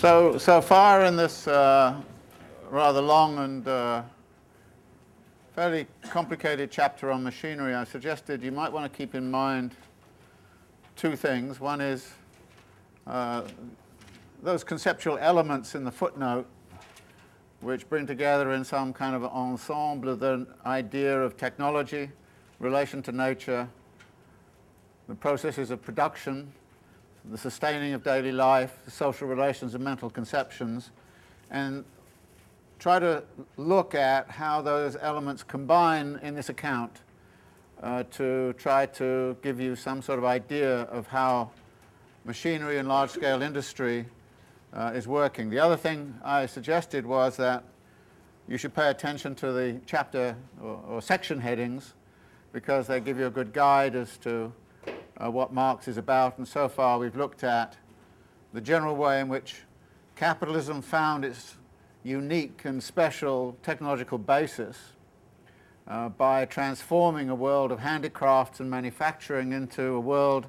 So, so far in this uh, rather long and uh, fairly complicated chapter on machinery, I suggested you might want to keep in mind two things. One is uh, those conceptual elements in the footnote which bring together in some kind of ensemble the idea of technology, relation to nature, the processes of production, the sustaining of daily life, the social relations and mental conceptions, and try to look at how those elements combine in this account uh, to try to give you some sort of idea of how machinery and large-scale industry uh, is working. The other thing I suggested was that you should pay attention to the chapter or, or section headings because they give you a good guide as to uh, what Marx is about. And so far we've looked at the general way in which capitalism found its unique and special technological basis uh, by transforming a world of handicrafts and manufacturing into a world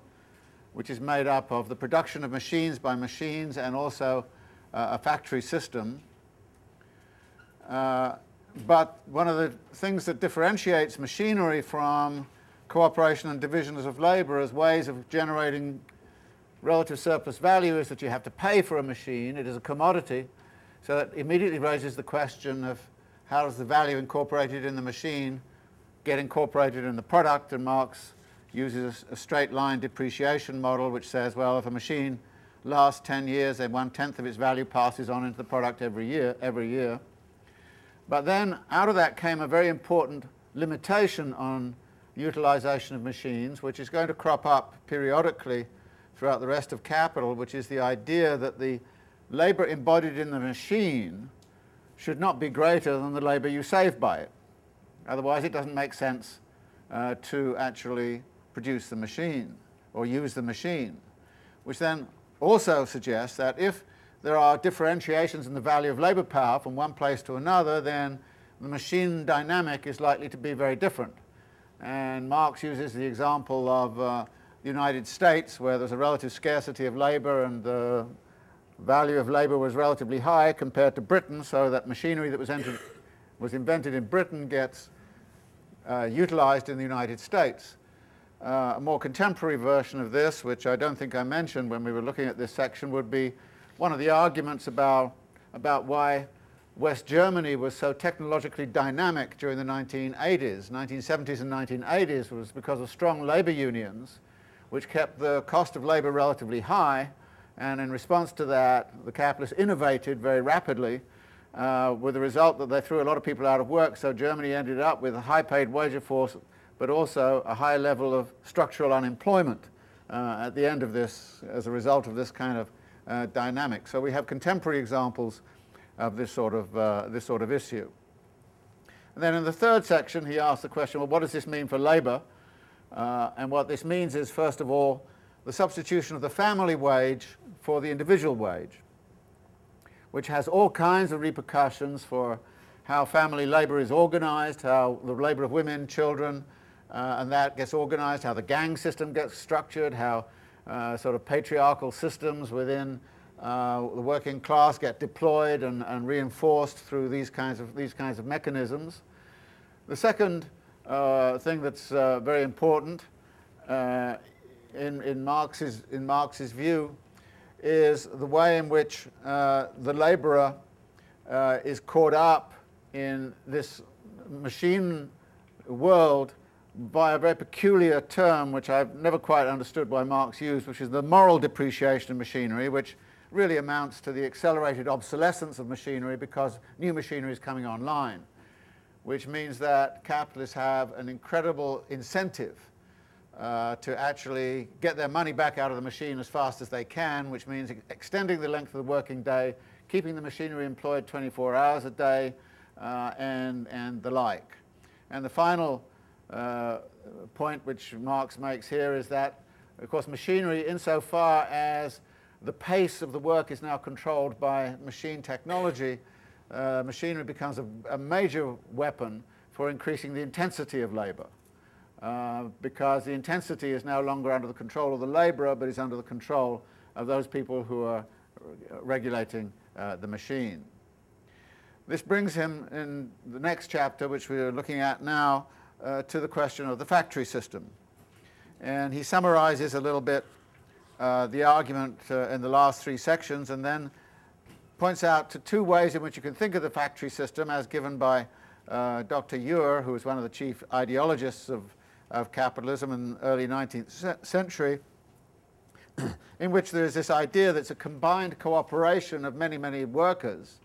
which is made up of the production of machines by machines and also uh, a factory system. Uh, but one of the things that differentiates machinery from cooperation and divisions of labor as ways of generating relative surplus value is that you have to pay for a machine. It is a commodity. So that immediately raises the question of how does the value incorporated in the machine get incorporated in the product? And Marx uses a straight line depreciation model which says, well, if a machine lasts 10 years, then one-tenth of its value passes on into the product every year, every year. But then out of that came a very important limitation on utilization of machines, which is going to crop up periodically throughout the rest of capital, which is the idea that the labor embodied in the machine should not be greater than the labor you save by it. Otherwise, it doesn't make sense uh, to actually produce the machine or use the machine, which then also suggests that if there are differentiations in the value of labor power from one place to another, then the machine dynamic is likely to be very different. And Marx uses the example of uh, the United States where there's a relative scarcity of labor and the value of labor was relatively high compared to Britain, so that machinery that was, entered, was invented in Britain gets uh, utilized in the United States. Uh, a more contemporary version of this, which I don't think I mentioned when we were looking at this section, would be one of the arguments about, about why West Germany was so technologically dynamic during the 1980s, 1970s and 1980s was because of strong labor unions, which kept the cost of labor relatively high, and in response to that, the capitalists innovated very rapidly, uh, with the result that they threw a lot of people out of work, so Germany ended up with a high-paid wage force, but also a high level of structural unemployment uh, at the end of this, as a result of this kind of uh, dynamic. So we have contemporary examples of this sort of, uh, this sort of issue. And then in the third section, he asked the question, well, what does this mean for labor? Uh, and what this means is, first of all, the substitution of the family wage for the individual wage, which has all kinds of repercussions for how family labor is organized, how the labor of women, children, uh, and that gets organized, how the gang system gets structured, how uh, sort of patriarchal systems within uh, the working class get deployed and, and, reinforced through these kinds of, these kinds of mechanisms. The second uh, thing that's uh, very important uh, in, in, Marx's, in Marx's view is the way in which uh, the laborer uh, is caught up in this machine world by a very peculiar term which I've never quite understood why Marx used, which is the moral depreciation of machinery, which really amounts to the accelerated obsolescence of machinery because new machinery is coming online, which means that capitalists have an incredible incentive uh, to actually get their money back out of the machine as fast as they can, which means extending the length of the working day, keeping the machinery employed 24 hours a day, uh, and, and the like. And the final uh, point which Marx makes here is that, of course, machinery, insofar as the pace of the work is now controlled by machine technology. Uh, machinery becomes a, a, major weapon for increasing the intensity of labor uh, because the intensity is no longer under the control of the laborer but is under the control of those people who are regulating uh, the machine. This brings him in the next chapter, which we are looking at now, uh, to the question of the factory system. And he summarizes a little bit uh, the argument uh, in the last three sections and then points out to two ways in which you can think of the factory system as given by uh, Dr. Ure, who was one of the chief ideologists of, of capitalism in the early 19th century, in which there is this idea that it's a combined cooperation of many, many workers.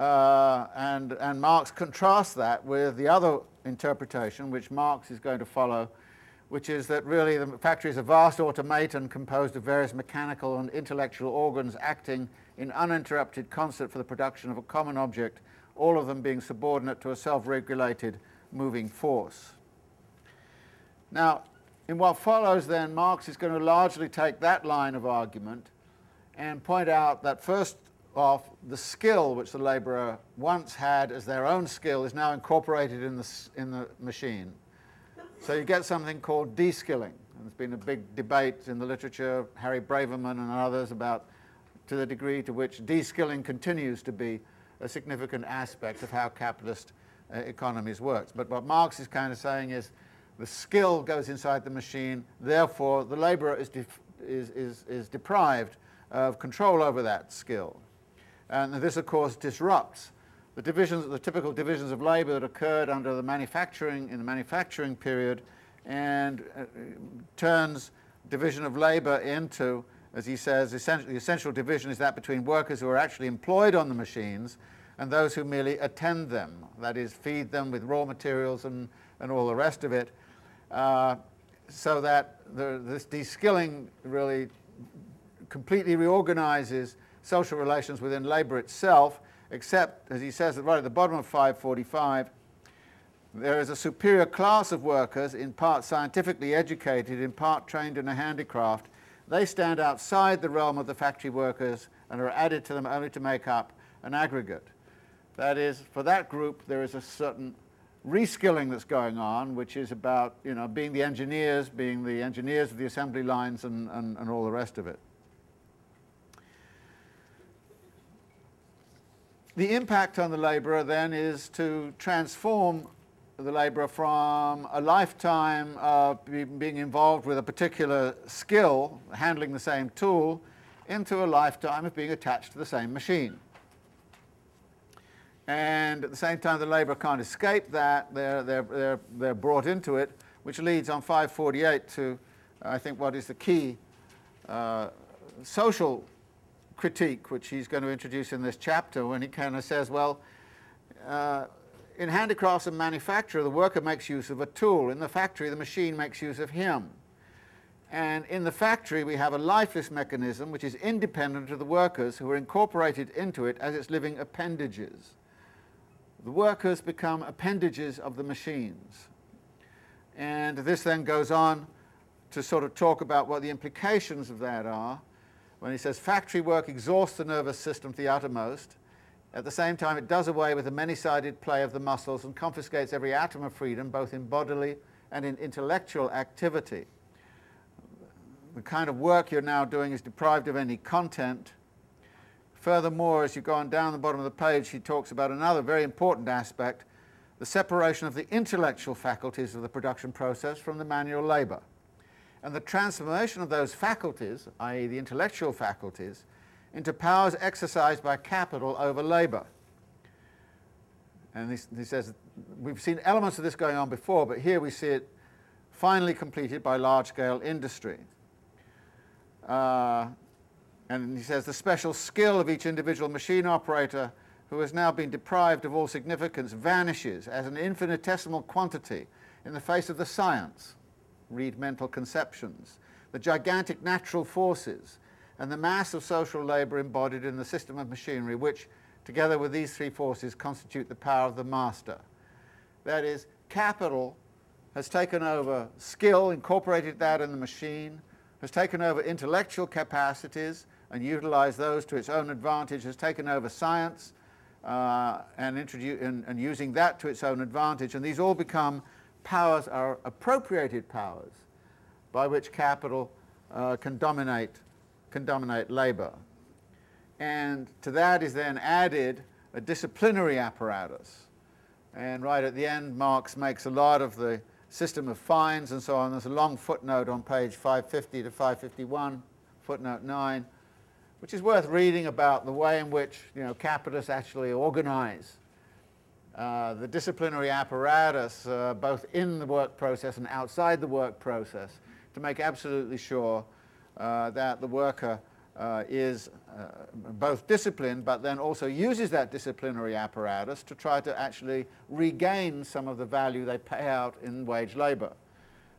Uh, and, and Marx contrasts that with the other interpretation, which Marx is going to follow, which is that really the factory is a vast automaton composed of various mechanical and intellectual organs acting in uninterrupted concert for the production of a common object, all of them being subordinate to a self-regulated moving force. Now, in what follows then, Marx is going to largely take that line of argument and point out that first off, the skill which the labourer once had as their own skill is now incorporated in the, in the machine. So you get something called de-skilling. There's been a big debate in the literature, Harry Braverman and others, about to the degree to which de-skilling continues to be a significant aspect of how capitalist uh, economies work. But what Marx is kind of saying is the skill goes inside the machine, therefore the laborer is, is, is, is deprived of control over that skill. And this, of course, disrupts the divisions, the typical divisions of labor that occurred under the manufacturing, in the manufacturing period, and uh, turns division of labor into, as he says, essentially, the essential division is that between workers who are actually employed on the machines and those who merely attend them, that is, feed them with raw materials and, and all the rest of it. Uh, so that the, this de-skilling really completely reorganizes social relations within labour itself, except, as he says right at the bottom of 545, there is a superior class of workers, in part scientifically educated, in part trained in a handicraft. They stand outside the realm of the factory workers and are added to them only to make up an aggregate. That is, for that group, there is a certain reskilling that's going on, which is about you know, being the engineers, being the engineers of the assembly lines and, and, and all the rest of it. The impact on the labourer then is to transform the labourer from a lifetime of being involved with a particular skill, handling the same tool, into a lifetime of being attached to the same machine. And at the same time the labourer can't escape that, they're, they're, they're, they're brought into it, which leads on 548 to, I think, what is the key uh, social critique, which he's going to introduce in this chapter, when he kind of says, well, uh, in handicrafts and manufacture, the worker makes use of a tool. In the factory, the machine makes use of him. And in the factory, we have a lifeless mechanism which is independent of the workers who are incorporated into it as its living appendages. The workers become appendages of the machines. And this then goes on to sort of talk about what the implications of that are when he says factory work exhausts the nervous system to the uttermost. At the same time, it does away with the many-sided play of the muscles and confiscates every atom of freedom, both in bodily and in intellectual activity. The kind of work you're now doing is deprived of any content Furthermore, as you go on down the bottom of the page, he talks about another very important aspect, the separation of the intellectual faculties of the production process from the manual labour. And the transformation of those faculties, i.e. the intellectual faculties, into powers exercised by capital over labour. And he, says, we've seen elements of this going on before, but here we see it finally completed by large-scale industry. Uh, and he says the special skill of each individual machine operator who has now been deprived of all significance vanishes as an infinitesimal quantity in the face of the science, read mental conceptions, the gigantic natural forces, and the mass of social labour embodied in the system of machinery which, together with these three forces, constitute the power of the master. That is, capital has taken over skill, incorporated that in the machine, has taken over intellectual capacities, and utilized those to its own advantage, has taken over science uh, and, and, and using that to its own advantage. And these all become powers, are appropriated powers by which capital uh, can dominate, can dominate labor. And to that is then added a disciplinary apparatus. And right at the end, Marx makes a lot of the system of fines and so on. There's a long footnote on page 550 to 551, footnote 9, which is worth reading about the way in which you know, capitalists actually organize uh, the disciplinary apparatus, uh, both in the work process and outside the work process, to make absolutely sure uh, that the worker uh, is uh, both disciplined but then also uses that disciplinary apparatus to try to actually regain some of the value they pay out in wage labour.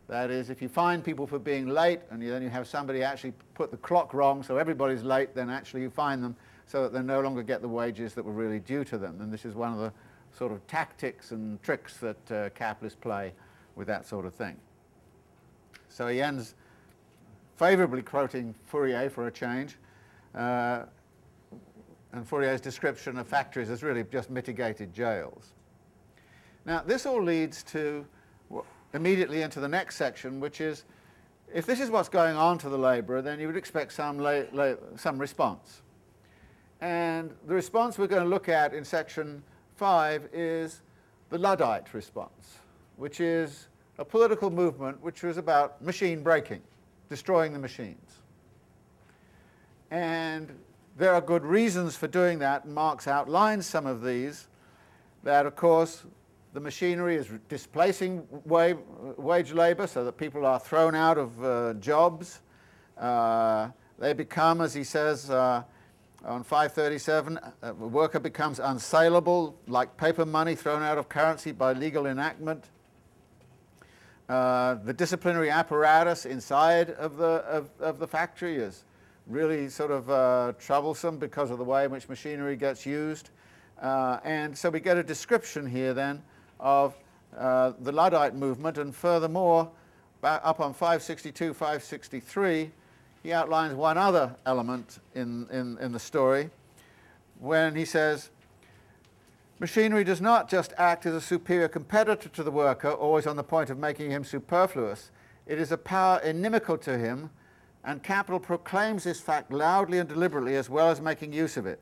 That is, if you find people for being late and you, then you have somebody actually put the clock wrong so everybody's late, then actually you find them so that they no longer get the wages that were really due to them. And this is one of the sort of tactics and tricks that uh, capitalists play with that sort of thing. So he ends favourably quoting Fourier for a change. Uh, and Fourier's description of factories as really just mitigated jails. Now, this all leads to immediately into the next section, which is if this is what's going on to the labourer, then you would expect some, some response. And the response we're going to look at in section 5 is the Luddite response, which is a political movement which was about machine breaking destroying the machines. And there are good reasons for doing that, and Marx outlines some of these, that of course the machinery is displacing wage, labor so that people are thrown out of uh, jobs. Uh, they become, as he says uh, on 537, a worker becomes unsaleable, like paper money thrown out of currency by legal enactment. Uh, the disciplinary apparatus inside of the, of, of the factory is really sort of uh, troublesome because of the way in which machinery gets used. Uh, and so we get a description here then of uh, the Luddite movement and furthermore, up on 562, 563, he outlines one other element in, in, in the story when he says, Machinery does not just act as a superior competitor to the worker, always on the point of making him superfluous. It is a power inimical to him, and capital proclaims this fact loudly and deliberately as well as making use of it.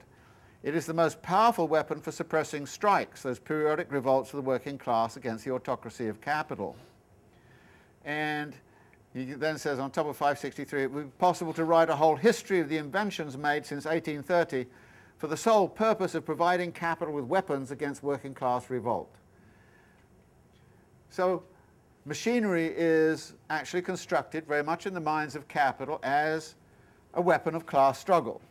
It is the most powerful weapon for suppressing strikes, those periodic revolts of the working class against the autocracy of capital. And he then says on top of 563, it would be possible to write a whole history of the inventions made since 1830 for the sole purpose of providing capital with weapons against working class revolt. So machinery is actually constructed very much in the minds of capital as a weapon of class struggle.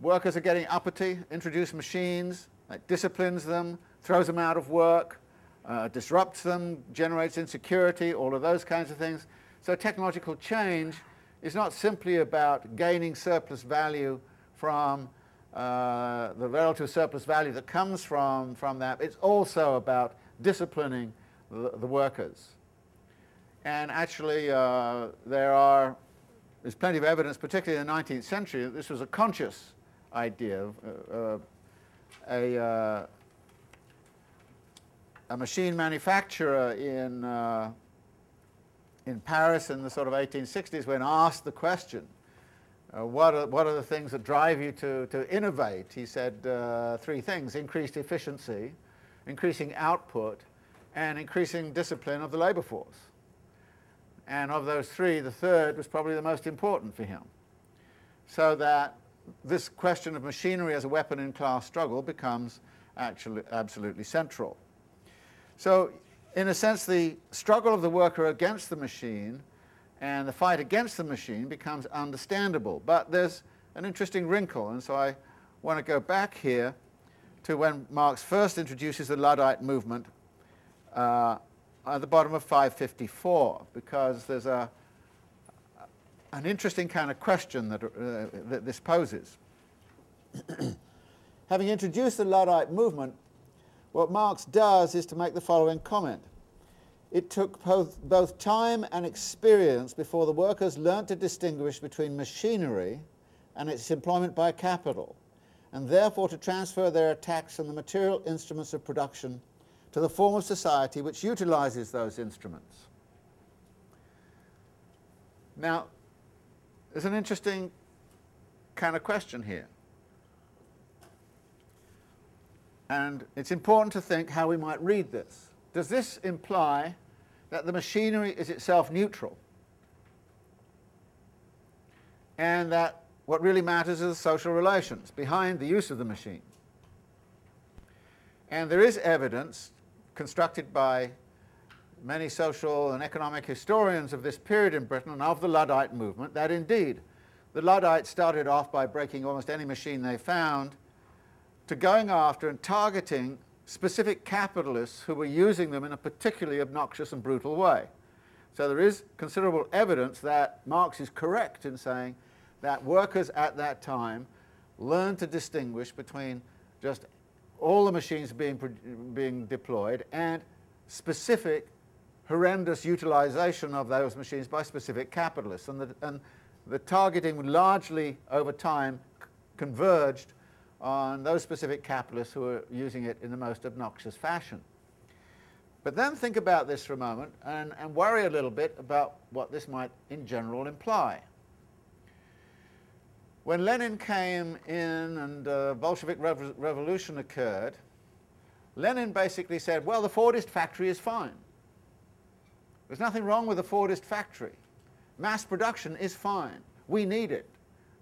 Workers are getting uppity, introduce machines, that disciplines them, throws them out of work, uh, disrupts them, generates insecurity, all of those kinds of things. So technological change is not simply about gaining surplus value from uh, the relative surplus value that comes from, from that. It's also about disciplining the, the workers. And actually, uh, there are, there's plenty of evidence, particularly in the 19th century, that this was a conscious idea. Uh, a, uh, a machine manufacturer in, uh, in Paris in the sort of 1860s, when asked the question, uh, what, are, what are the things that drive you to, to innovate? He said uh, three things, increased efficiency, increasing output, and increasing discipline of the labour force. And of those three, the third was probably the most important for him. So that this question of machinery as a weapon in class struggle becomes actually absolutely central. So in a sense, the struggle of the worker against the machine and the fight against the machine becomes understandable. But there's an interesting wrinkle, and so I want to go back here to when Marx first introduces the Luddite movement uh, at the bottom of 554, because there's a, an interesting kind of question that, uh, that this poses. Having introduced the Luddite movement, what Marx does is to make the following comment. It took both, both time and experience before the workers learnt to distinguish between machinery and its employment by capital, and therefore to transfer their attacks on the material instruments of production to the form of society which utilizes those instruments. Now, there's an interesting kind of question here. And it's important to think how we might read this. Does this imply that the machinery is itself neutral? And that what really matters is the social relations behind the use of the machine. And there is evidence constructed by many social and economic historians of this period in Britain and of the Luddite movement that indeed the Luddites started off by breaking almost any machine they found to going after and targeting specific capitalists who were using them in a particularly obnoxious and brutal way. So there is considerable evidence that Marx is correct in saying that workers at that time learned to distinguish between just all the machines being, being deployed and specific horrendous utilization of those machines by specific capitalists. And the, and the targeting largely over time converged on those specific capitalists who are using it in the most obnoxious fashion. But then think about this for a moment and, and worry a little bit about what this might in general imply. When Lenin came in and uh, Bolshevik rev revolution occurred, Lenin basically said, well, the Fordist factory is fine. There's nothing wrong with the Fordist factory. Mass production is fine. We need it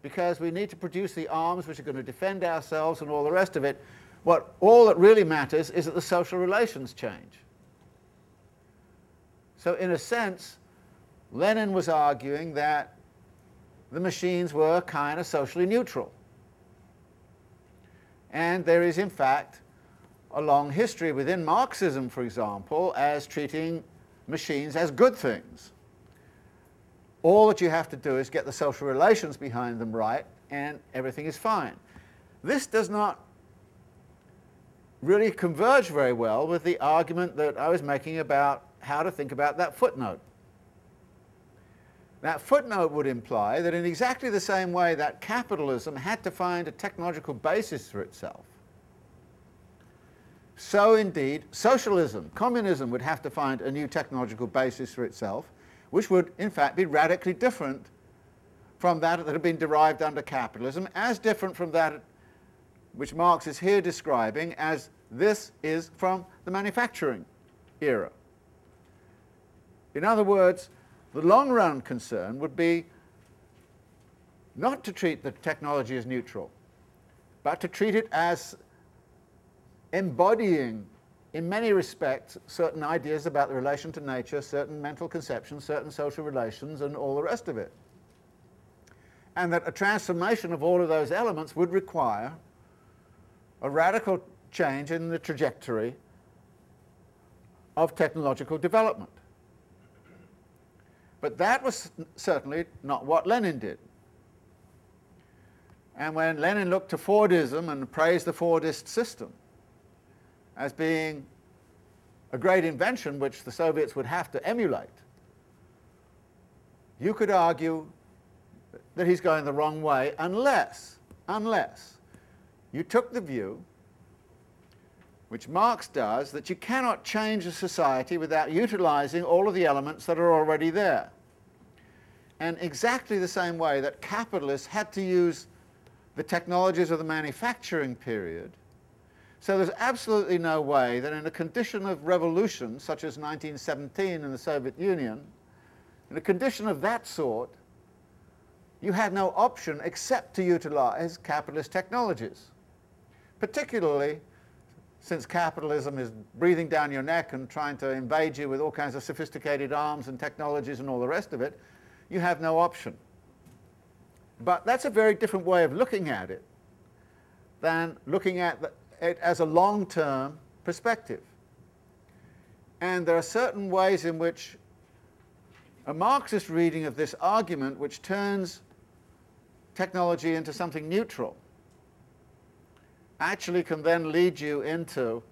because we need to produce the arms which are going to defend ourselves and all the rest of it. What all that really matters is that the social relations change. So in a sense, Lenin was arguing that the machines were kind of socially neutral. And there is, in fact, a long history within Marxism, for example, as treating machines as good things. All that you have to do is get the social relations behind them right, and everything is fine. This does not really converge very well with the argument that I was making about how to think about that footnote. That footnote would imply that in exactly the same way that capitalism had to find a technological basis for itself, so indeed socialism, communism would have to find a new technological basis for itself, which would in fact be radically different from that that had been derived under capitalism, as different from that which Marx is here describing as this is from the manufacturing era. In other words, the long run concern would be not to treat the technology as neutral, but to treat it as embodying in many respects, certain ideas about the relation to nature, certain mental conceptions, certain social relations, and all the rest of it. And that a transformation of all of those elements would require a radical change in the trajectory of technological development. But that was certainly not what Lenin did. And when Lenin looked to Fordism and praised the Fordist system, as being a great invention which the Soviets would have to emulate, you could argue that he's going the wrong way unless, unless you took the view, which Marx does, that you cannot change a society without utilizing all of the elements that are already there. And exactly the same way that capitalists had to use the technologies of the manufacturing period so there's absolutely no way that in a condition of revolution, such as 1917 in the Soviet Union, in a condition of that sort, you had no option except to utilize capitalist technologies. Particularly since capitalism is breathing down your neck and trying to invade you with all kinds of sophisticated arms and technologies and all the rest of it, you have no option. But that's a very different way of looking at it than looking at the, it as a long-term perspective. And there are certain ways in which a Marxist reading of this argument, which turns technology into something neutral, actually can then lead you into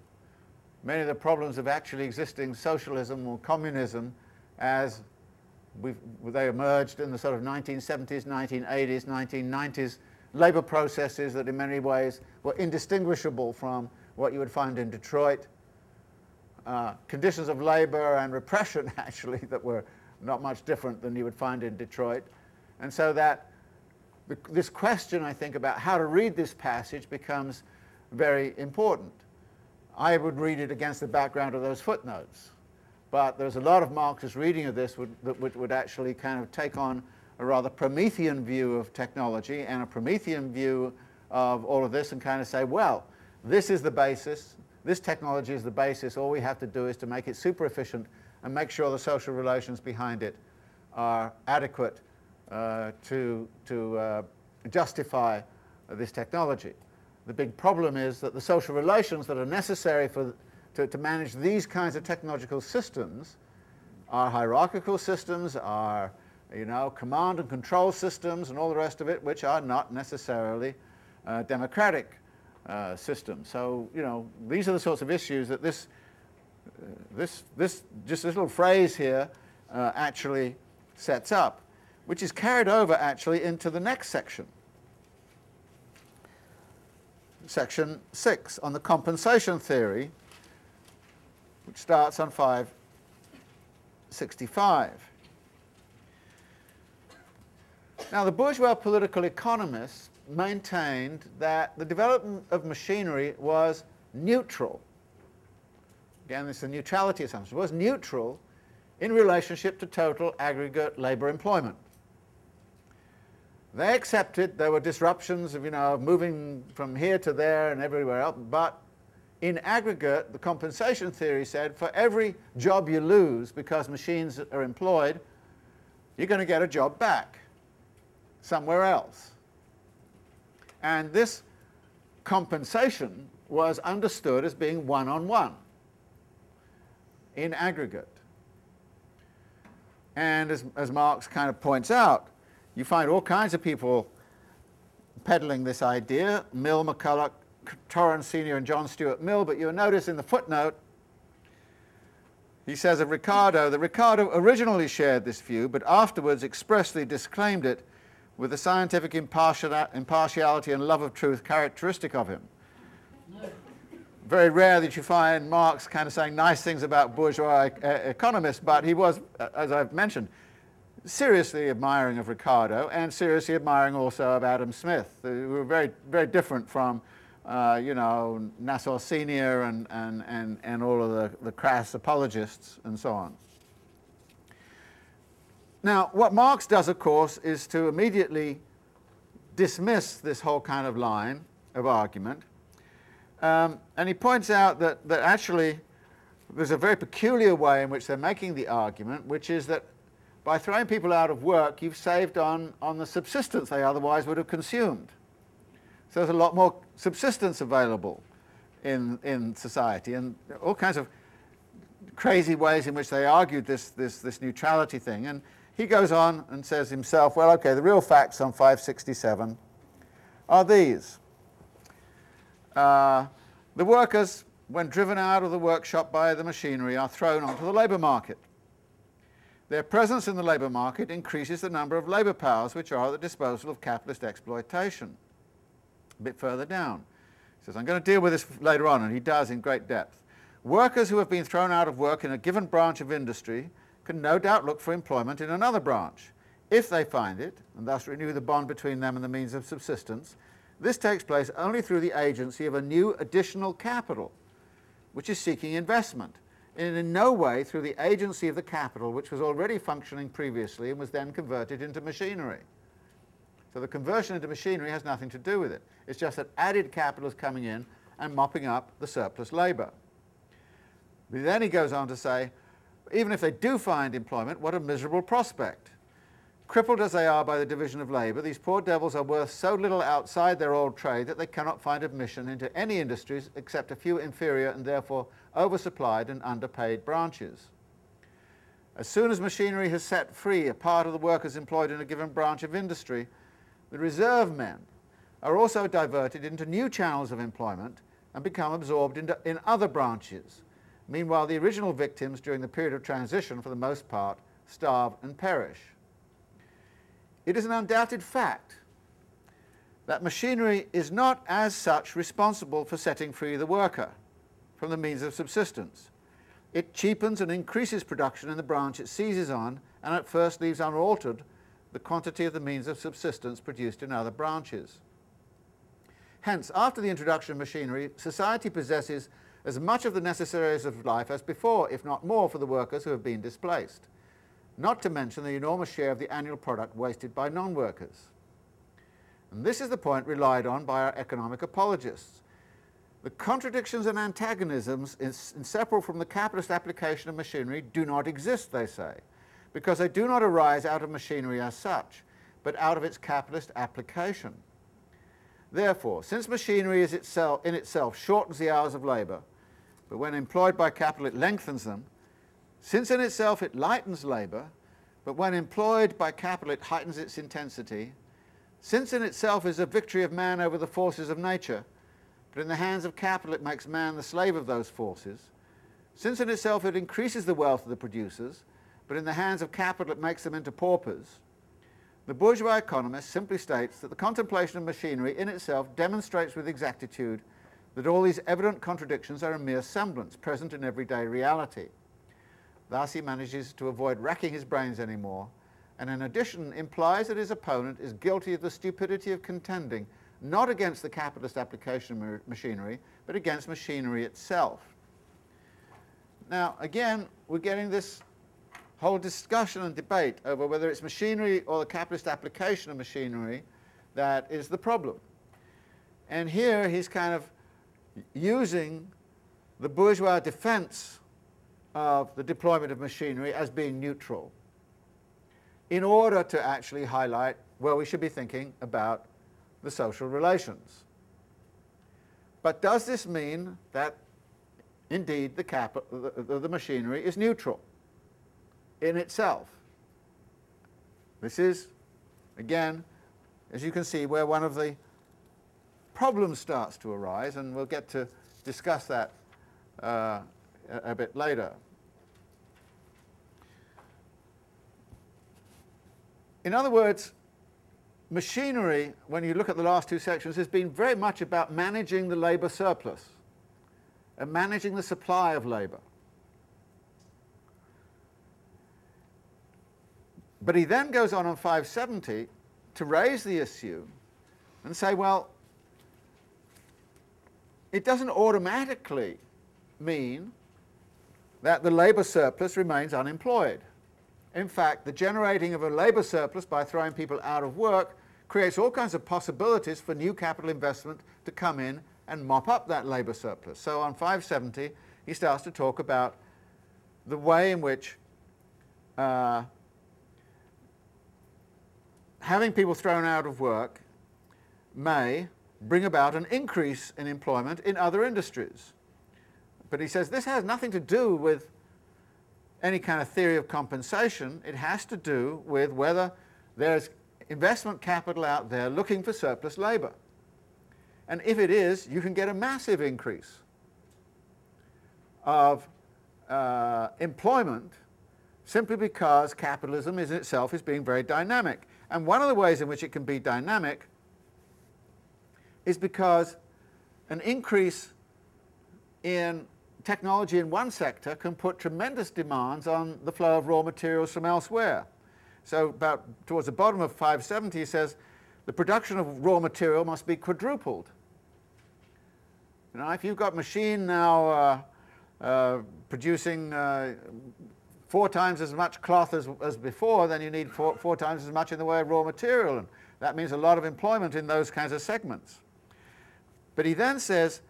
many of the problems of actually existing socialism or communism as they emerged in the sort of 1970s, 1980s, 1990s labour processes that in many ways were indistinguishable from what you would find in Detroit. Uh, conditions of labour and repression, actually, that were not much different than you would find in Detroit. And so that this question, I think, about how to read this passage becomes very important. I would read it against the background of those footnotes. But there's a lot of Marxist reading of this would, that would, would actually kind of take on a rather Promethean view of technology and a Promethean view of all of this and kind of say, well, this is the basis, this technology is the basis, all we have to do is to make it super efficient and make sure the social relations behind it are adequate uh, to, to uh, justify this technology. The big problem is that the social relations that are necessary for, to, to manage these kinds of technological systems are hierarchical systems, are you know, command and control systems and all the rest of it, which are not necessarily uh, democratic uh, systems. So, you know, these are the sorts of issues that this, uh, this, this just this little phrase here uh, actually sets up, which is carried over actually into the next section. Section 6 on the compensation theory, which starts on 565. Now, the bourgeois political economists maintained that the development of machinery was neutral. Again, this is a neutrality assumption. Was neutral in relationship to total aggregate labour employment. They accepted there were disruptions of, you know, moving from here to there and everywhere else, but in aggregate, the compensation theory said for every job you lose because machines are employed, you're going to get a job back somewhere else. And this compensation was understood as being one-on-one in aggregate. And as, as Marx kind of points out, you find all kinds of people peddling this idea, Mill, McCulloch, Torrens Senior and John Stuart Mill, but you'll notice in the footnote he says of Ricardo that Ricardo originally shared this view, but afterwards expressly disclaimed it with the scientific impartiality and love of truth characteristic of him. Very rare that you find Marx kind of saying nice things about bourgeois economists, but he was, as I've mentioned, seriously admiring of Ricardo and seriously admiring also of Adam Smith, who were very, very different from, uh, you know, Nassau Senior and, and, and, and all of the, the crass apologists and so on. Now, what Marx does, of course, is to immediately dismiss this whole kind of line of argument. Um, and he points out that, that actually there's a very peculiar way in which they're making the argument, which is that by throwing people out of work, you've saved on, on the subsistence they otherwise would have consumed. So there's a lot more subsistence available in, in society and all kinds of crazy ways in which they argued this, this, this neutrality thing. And he goes on and says himself, well, okay, the real facts on 567 are these. Uh, the workers, when driven out of the workshop by the machinery, are thrown onto the labour market. Their presence in the labour market increases the number of labour powers which are at the disposal of capitalist exploitation. A bit further down. He says, I'm going to deal with this later on, and he does in great depth. Workers who have been thrown out of work in a given branch of industry can no doubt look for employment in another branch. If they find it, and thus renew the bond between them and the means of subsistence, this takes place only through the agency of a new additional capital, which is seeking investment and in no way through the agency of the capital which was already functioning previously and was then converted into machinery. So the conversion into machinery has nothing to do with it. It's just that added capital is coming in and mopping up the surplus labour. But then he goes on to say, even if they do find employment, what a miserable prospect. Crippled as they are by the division of labour, these poor devils are worth so little outside their old trade that they cannot find admission into any industries except a few inferior and therefore oversupplied and underpaid branches. As soon as machinery has set free a part of the workers employed in a given branch of industry, the reserve men are also diverted into new channels of employment and become absorbed into, in other branches. Meanwhile, the original victims during the period of transition, for the most part, starve and perish. It is an undoubted fact that machinery is not as such responsible for setting free the worker from the means of subsistence. It cheapens and increases production in the branch it seizes on and at first leaves unaltered the quantity of the means of subsistence produced in other branches. Hence, after the introduction of machinery, society possesses as much of the necessaries of life as before, if not more, for the workers who have been displaced, not to mention the enormous share of the annual product wasted by non-workers. And this is the point relied on by our economic apologists. The contradictions and antagonisms inseparable from the capitalist application of machinery do not exist, they say, because they do not arise out of machinery as such, but out of its capitalist application. Therefore, since machinery itself, in itself shortens the hours of labour, but when employed by capital it lengthens them, since in itself it lightens labour, but when employed by capital it heightens its intensity, since in itself is a victory of man over the forces of nature, but in the hands of capital it makes man the slave of those forces, since in itself it increases the wealth of the producers, but in the hands of capital it makes them into paupers, the bourgeois economist simply states that the contemplation of machinery in itself demonstrates with exactitude that all these evident contradictions are a mere semblance present in everyday reality. Thus he manages to avoid racking his brains anymore, and in addition implies that his opponent is guilty of the stupidity of contending not against the capitalist application of machinery, but against machinery itself. Now, again, we're getting this whole discussion and debate over whether it's machinery or the capitalist application of machinery that is the problem. And here he's kind of using the bourgeois defense of the deployment of machinery as being neutral in order to actually highlight where we should be thinking about the social relations. But does this mean that indeed the, cap- the, the machinery is neutral? in itself. This is, again, as you can see, where one of the problems starts to arise, and we'll get to discuss that uh, a, a bit later. In other words, machinery, when you look at the last two sections, has been very much about managing the labour surplus and managing the supply of labour. But he then goes on on 570 to raise the issue and say, well, it doesn't automatically mean that the labour surplus remains unemployed. In fact, the generating of a labour surplus by throwing people out of work creates all kinds of possibilities for new capital investment to come in and mop up that labour surplus. So on 570, he starts to talk about the way in which uh, having people thrown out of work may bring about an increase in employment in other industries. But he says this has nothing to do with any kind of theory of compensation. It has to do with whether there's investment capital out there looking for surplus labour. And if it is, you can get a massive increase of uh, employment simply because capitalism is itself is being very dynamic. And one of the ways in which it can be dynamic is because an increase in technology in one sector can put tremendous demands on the flow of raw materials from elsewhere. So about towards the bottom of 570 he says the production of raw material must be quadrupled. You know, if you've got machine now uh, uh, producing uh, four times as much cloth as, as before, then you need four, four times as much in the way of raw material. And that means a lot of employment in those kinds of segments. But he then says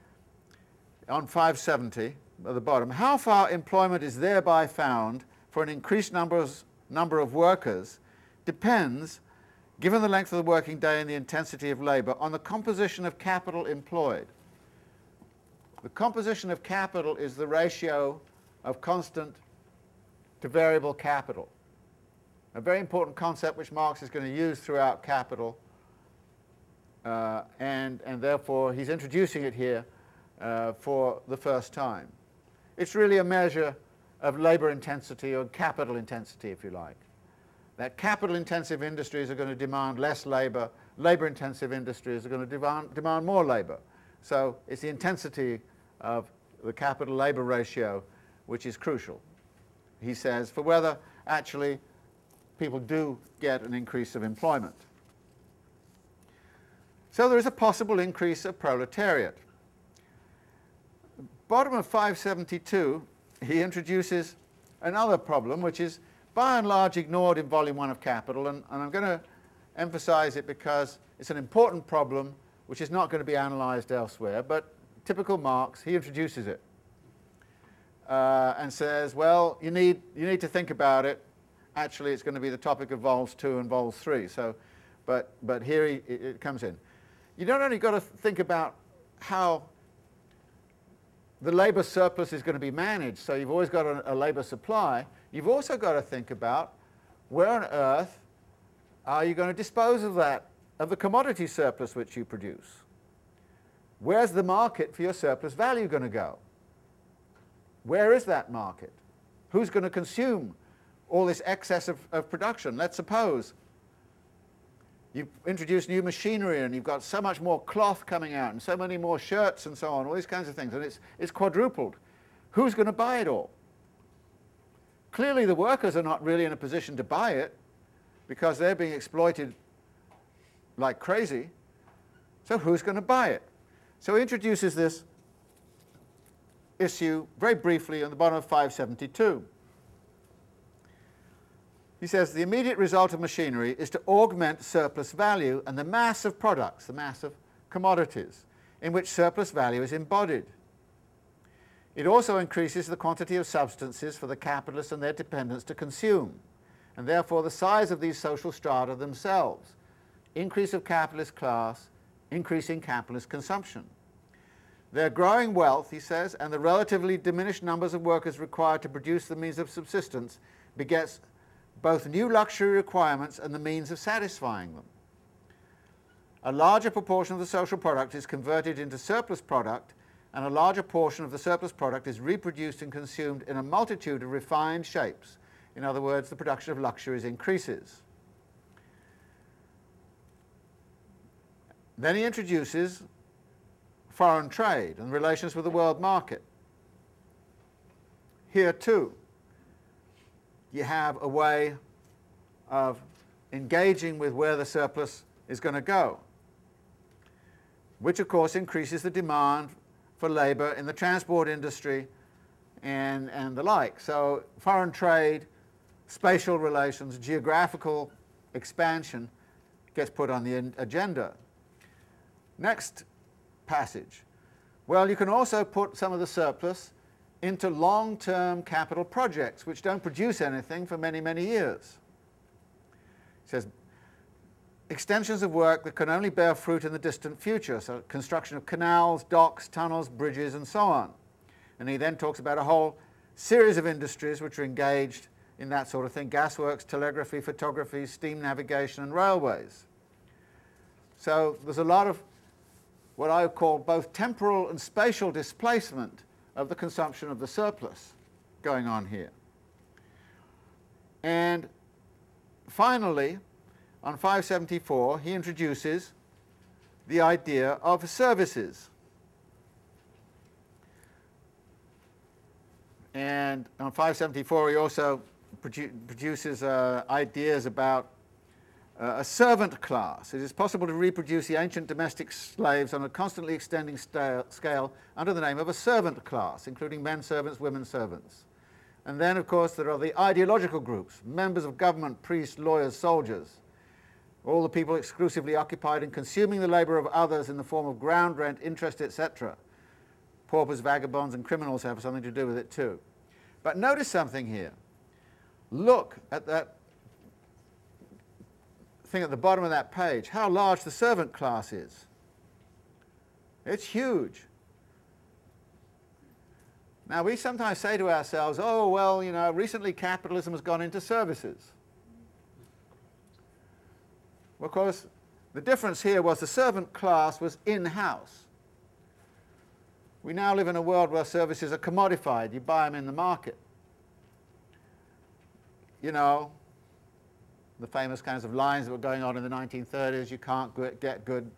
on 570 at the bottom, how far employment is thereby found for an increased numbers, number of workers depends, given the length of the working day and the intensity of labour, on the composition of capital employed. The composition of capital is the ratio of constant to variable capital. A very important concept which Marx is going to use throughout Capital, uh, and, and therefore he's introducing it here uh, for the first time. It's really a measure of labor intensity or capital intensity, if you like. That capital intensive industries are going to demand less labor, labor intensive industries are going to demand, demand more labor. So it's the intensity of the capital labor ratio which is crucial he says, for whether actually people do get an increase of employment. So there is a possible increase of proletariat. bottom of 572, he introduces another problem, which is by and large ignored in volume one of capital, and, and I'm going to emphasize it because it's an important problem which is not going to be analyzed elsewhere, but typical Marx, he introduces it uh, and says, well, you need, you need to think about it. Actually, it's going to be the topic of vols 2 and vols 3, so, but, but here he, it comes in. You don't only got to think about how the labour surplus is going to be managed, so you've always got a, a labour supply, you've also got to think about where on earth are you going to dispose of that, of the commodity surplus which you produce? Where's the market for your surplus value going to go? Where is that market? Who's going to consume all this excess of, of production? Let's suppose you've introduced new machinery and you've got so much more cloth coming out and so many more shirts and so on, all these kinds of things, and it's, it's quadrupled. Who's going to buy it all? Clearly the workers are not really in a position to buy it because they're being exploited like crazy. So who's going to buy it? So he introduces this issue very briefly on the bottom of 572. He says the immediate result of machinery is to augment surplus value and the mass of products, the mass of commodities, in which surplus value is embodied. It also increases the quantity of substances for the capitalists and their dependents to consume, and therefore the size of these social strata themselves. Increase of capitalist class, increasing capitalist consumption. Their growing wealth, he says, and the relatively diminished numbers of workers required to produce the means of subsistence begets both new luxury requirements and the means of satisfying them. A larger proportion of the social product is converted into surplus product and a larger portion of the surplus product is reproduced and consumed in a multitude of refined shapes. In other words, the production of luxuries increases. Then he introduces foreign trade and relations with the world market. Here too, you have a way of engaging with where the surplus is going to go, which of course increases the demand for labour in the transport industry and, and the like. So foreign trade, spatial relations, geographical expansion gets put on the agenda. Next passage. Well, you can also put some of the surplus into long-term capital projects which don't produce anything for many, many years. It says, extensions of work that can only bear fruit in the distant future, so construction of canals, docks, tunnels, bridges, and so on. And he then talks about a whole series of industries which are engaged in that sort of thing, gasworks, telegraphy, photography, steam navigation, and railways. So there's a lot of what I would call both temporal and spatial displacement of the consumption of the surplus going on here. And finally, on 574, he introduces the idea of services. And on 574, he also produ produces uh, ideas about uh, a servant class. It is possible to reproduce the ancient domestic slaves on a constantly extending scale under the name of a servant class, including men servants, women servants. And then, of course, there are the ideological groups, members of government, priests, lawyers, soldiers, all the people exclusively occupied in consuming the labour of others in the form of ground rent, interest, etc. Paupers, vagabonds, and criminals have something to do with it too. But notice something here. Look at that thing at the bottom of that page, how large the servant class is. It's huge. Now, we sometimes say to ourselves, oh, well, you know, recently capitalism has gone into services. Course, the difference here was the servant class was in-house. We now live in a world where services are commodified. You buy them in the market. You know, the famous kinds of lines that were going on in the 1930s, you can't get good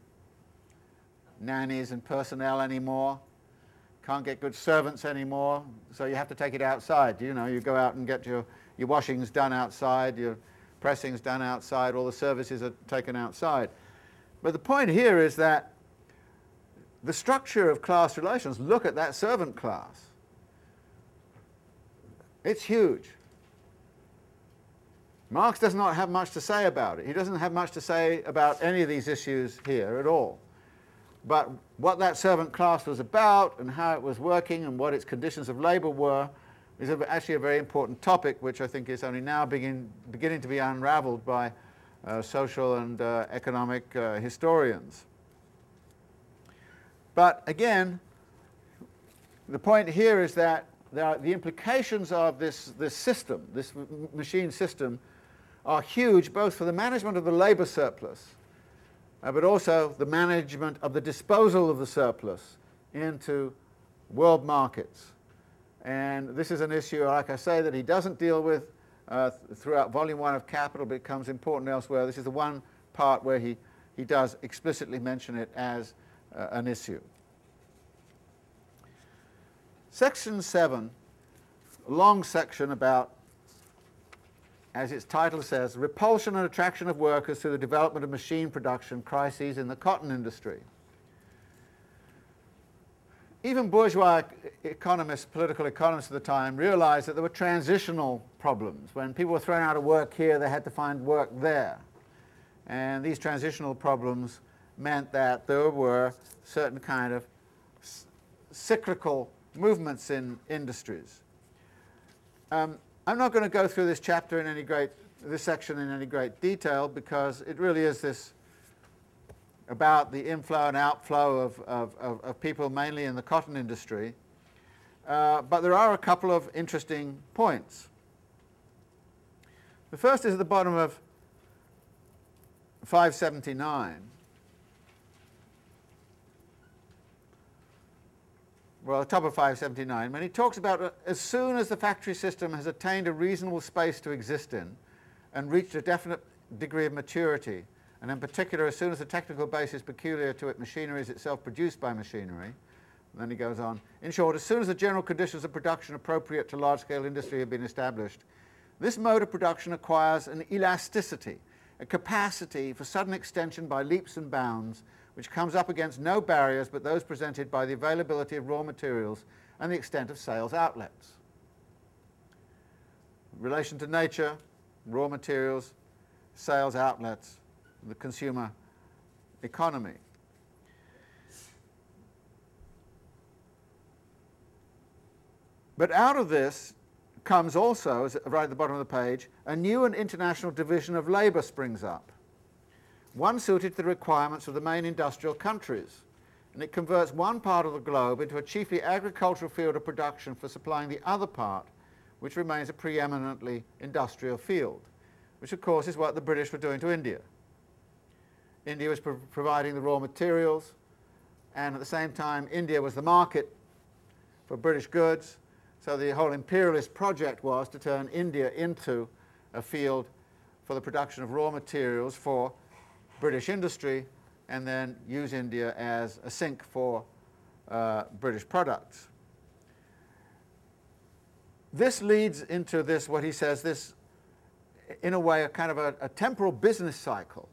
nannies and personnel anymore, can't get good servants anymore, so you have to take it outside. You know, you go out and get your, your washings done outside, your pressings done outside, all the services are taken outside. But the point here is that the structure of class relations, look at that servant class. It's huge. Marx does not have much to say about it. He doesn't have much to say about any of these issues here at all. But what that servant class was about and how it was working and what its conditions of labour were is actually a very important topic which I think is only now begin, beginning to be unravelled by uh, social and uh, economic uh, historians. But again, the point here is that the implications of this, this system, this machine system, are huge both for the management of the labour surplus, uh, but also the management of the disposal of the surplus into world markets. And this is an issue, like I say, that he doesn't deal with uh, th throughout volume one of Capital, but becomes important elsewhere. This is the one part where he, he does explicitly mention it as uh, an issue. Section 7, long section about, as its title says, repulsion and attraction of workers through the development of machine production crises in the cotton industry even bourgeois economists, political economists at the time, realized that there were transitional problems. When people were thrown out of work here, they had to find work there. And these transitional problems meant that there were certain kind of cyclical movements in industries. Um, I'm not going to go through this chapter in any great, this section in any great detail because it really is this about the inflow and outflow of, of, of, of people mainly in the cotton industry. Uh, but there are a couple of interesting points. The first is at the bottom of 579. Well, top of 579, when he talks about uh, as soon as the factory system has attained a reasonable space to exist in and reached a definite degree of maturity, and in particular as soon as the technical basis peculiar to it machinery is itself produced by machinery. Then he goes on, in short, as soon as the general conditions of production appropriate to large-scale industry have been established, this mode of production acquires an elasticity, a capacity for sudden extension by leaps and bounds, which comes up against no barriers but those presented by the availability of raw materials and the extent of sales outlets. Relation to nature, raw materials, sales outlets, the consumer economy. But out of this comes also, right at the bottom of the page, a new and international division of labour springs up, one suited to the requirements of the main industrial countries, and it converts one part of the globe into a chiefly agricultural field of production for supplying the other part, which remains a preeminently industrial field, which of course is what the British were doing to India. India was pro providing the raw materials, and at the same time, India was the market for British goods. So the whole imperialist project was to turn India into a field for the production of raw materials for British industry and then use India as a sink for uh, British products. This leads into this, what he says, this, in a way, a kind of a, a temporal business cycle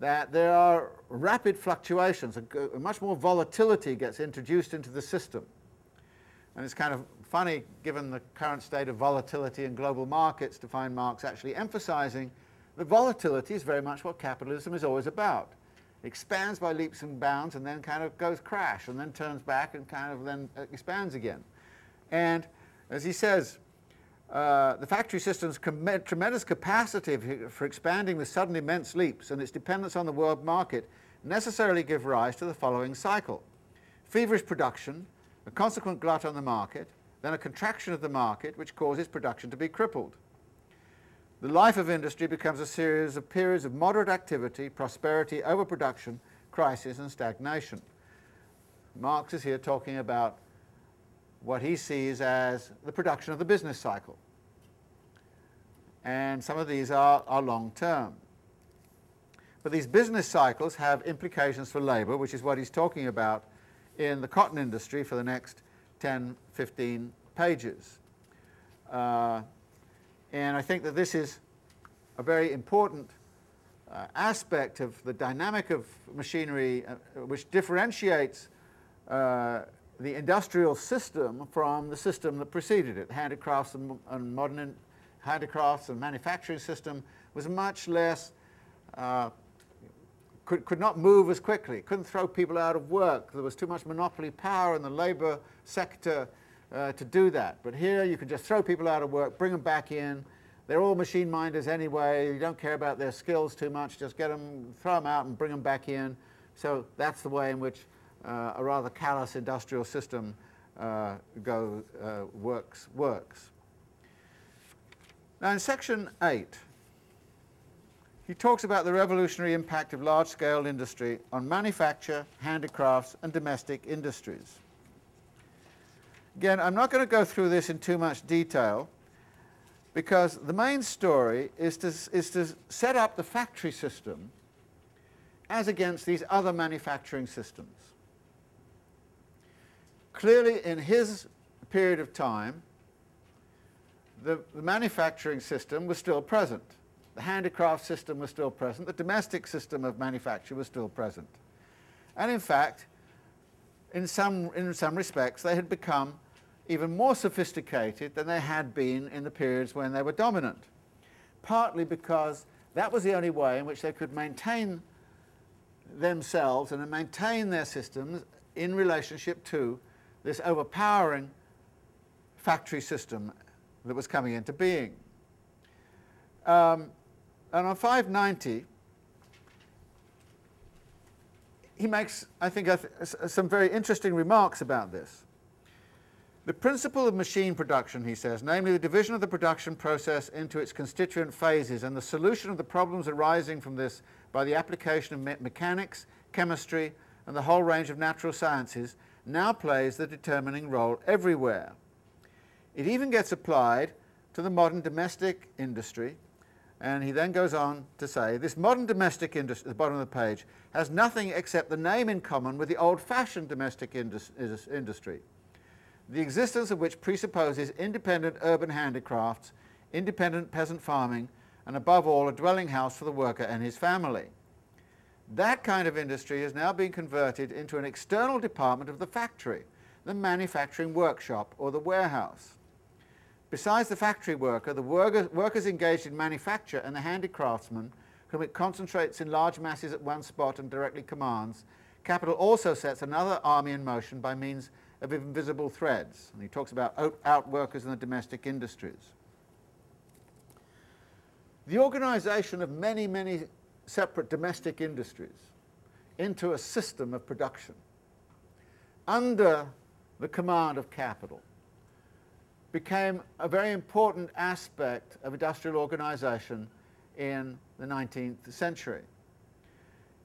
that there are rapid fluctuations, a, much more volatility gets introduced into the system. And it's kind of funny, given the current state of volatility in global markets, to find Marx actually emphasizing that volatility is very much what capitalism is always about. It expands by leaps and bounds and then kind of goes crash and then turns back and kind of then expands again. And as he says, uh, the factory system's tremendous capacity for expanding with sudden immense leaps and its dependence on the world market necessarily give rise to the following cycle. Feverish production, a consequent glut on the market, then a contraction of the market which causes production to be crippled. The life of industry becomes a series of periods of moderate activity, prosperity, overproduction, crisis and stagnation. Marx is here talking about what he sees as the production of the business cycle. And some of these are, are long term. But these business cycles have implications for labour, which is what he's talking about in the cotton industry for the next 10, 15 pages. Uh, and I think that this is a very important uh, aspect of the dynamic of machinery uh, which differentiates uh, the industrial system from the system that preceded it. Handicrafts and, and modern handicrafts and manufacturing system was much less, uh, could, could not move as quickly, couldn't throw people out of work. There was too much monopoly power in the labour sector uh, to do that. But here you can just throw people out of work, bring them back in. They're all machine minders anyway. You don't care about their skills too much. Just get them, throw them out and bring them back in. So that's the way in which uh, a rather callous industrial system uh, go, uh, works, works. Now in section 8, he talks about the revolutionary impact of large-scale industry on manufacture, handicrafts and domestic industries. Again, I'm not going to go through this in too much detail because the main story is to, is to set up the factory system as against these other manufacturing systems. Clearly, in his period of time, the, the, manufacturing system was still present. The handicraft system was still present. The domestic system of manufacture was still present. And in fact, in some, in some respects, they had become even more sophisticated than they had been in the periods when they were dominant, partly because that was the only way in which they could maintain themselves and maintain their systems in relationship to this overpowering factory system that was coming into being. Um, and on 590, he makes, I think, some very interesting remarks about this. The principle of machine production, he says, namely the division of the production process into its constituent phases and the solution of the problems arising from this by the application of me mechanics, chemistry, and the whole range of natural sciences, now plays the determining role everywhere. It even gets applied to the modern domestic industry, and he then goes on to say, this modern domestic industry, at the bottom of the page, has nothing except the name in common with the old-fashioned domestic indus industry the existence of which presupposes independent urban handicrafts, independent peasant farming, and above all, a dwelling house for the worker and his family. That kind of industry has now been converted into an external department of the factory, the manufacturing workshop or the warehouse. Besides the factory worker, the worker, workers engaged in manufacture and the handicraftsman, whom it concentrates in large masses at one spot and directly commands, capital also sets another army in motion by means of invisible threads. And he talks about out, outworkers in the domestic industries. The organization of many, many separate domestic industries into a system of production under the command of capital became a very important aspect of industrial organization in the 19th century.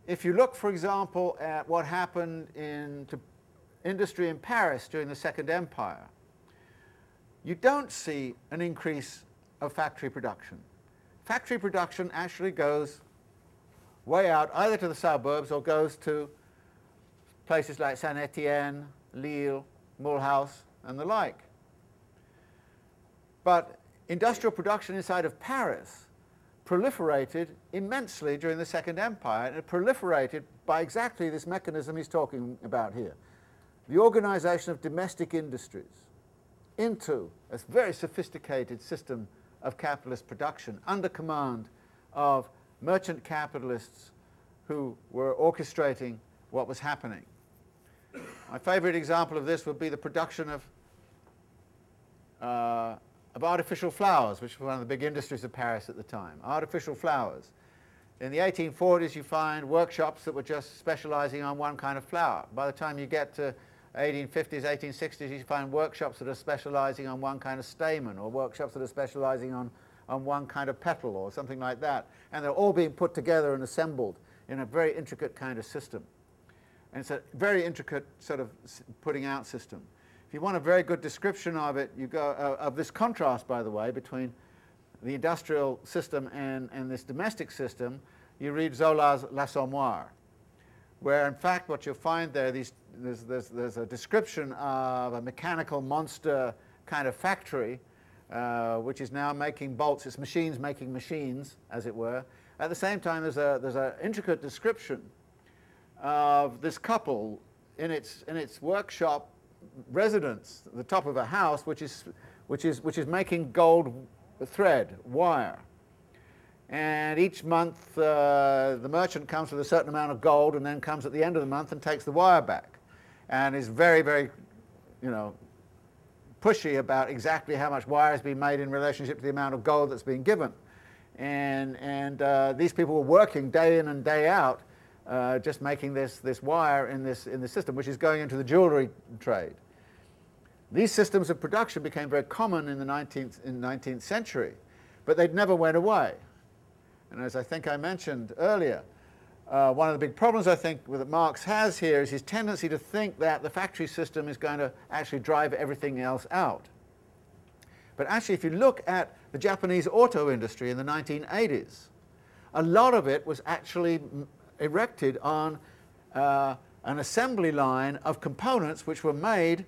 If you look, for example, at what happened in, to industry in Paris during the Second Empire, you don't see an increase of factory production. Factory production actually goes way out either to the suburbs or goes to places like Saint Etienne, Lille, Mulhouse, and the like. But industrial production inside of Paris proliferated immensely during the Second Empire, and it proliferated by exactly this mechanism he's talking about here the organization of domestic industries into a very sophisticated system of capitalist production under command of merchant capitalists who were orchestrating what was happening. My favorite example of this would be the production of, uh, of artificial flowers, which was one of the big industries of Paris at the time. Artificial flowers. In the 1840s, you find workshops that were just specializing on one kind of flower. By the time you get to 1850s, 1860s, you find workshops that are specializing on one kind of stamen or workshops that are specializing on, on one kind of petal or something like that. And they're all being put together and assembled in a very intricate kind of system. And it's a very intricate sort of putting out system. If you want a very good description of it, you go, uh, of this contrast, by the way, between the industrial system and, and this domestic system, you read Zola's L'Assommoir, where in fact what you'll find there, these there's, there's, there's a description of a mechanical monster kind of factory, uh, which is now making bolts. It's machines making machines, as it were. at the same time, there's an there's a intricate description of this couple in its, in its workshop residence, the top of a house, which is, which is, which is making gold thread, wire. And each month, uh, the merchant comes with a certain amount of gold and then comes at the end of the month and takes the wire back. And is very, very, you know, pushy about exactly how much wire has been made in relationship to the amount of gold that's been given. And, and uh, these people were working day in and day out uh, just making this, this wire in this, in this system, which is going into the jewelry trade. These systems of production became very common in the 19th, in 19th century, but they never went away. And as I think I mentioned earlier, uh, one of the big problems I think that Marx has here is his tendency to think that the factory system is going to actually drive everything else out. But actually, if you look at the Japanese auto industry in the 1980s, a lot of it was actually erected on uh, an assembly line of components which were made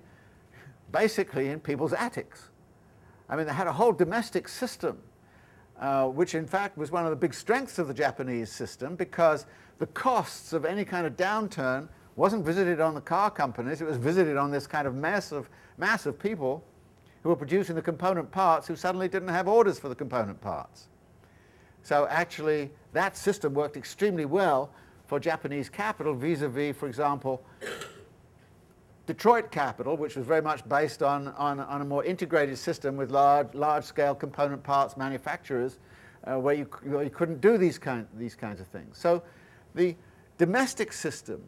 basically in people's attics. I mean, they had a whole domestic system, uh, which in fact was one of the big strengths of the Japanese system because the costs of any kind of downturn wasn't visited on the car companies, it was visited on this kind of mass of, mass of people who were producing the component parts who suddenly didn't have orders for the component parts. So actually, that system worked extremely well for Japanese capital vis-a-vis, for example, Detroit capital, which was very much based on, on, on a more integrated system with large, large-scale component parts manufacturers, uh, where you, you couldn't do these, kind, these kinds of things. So the domestic system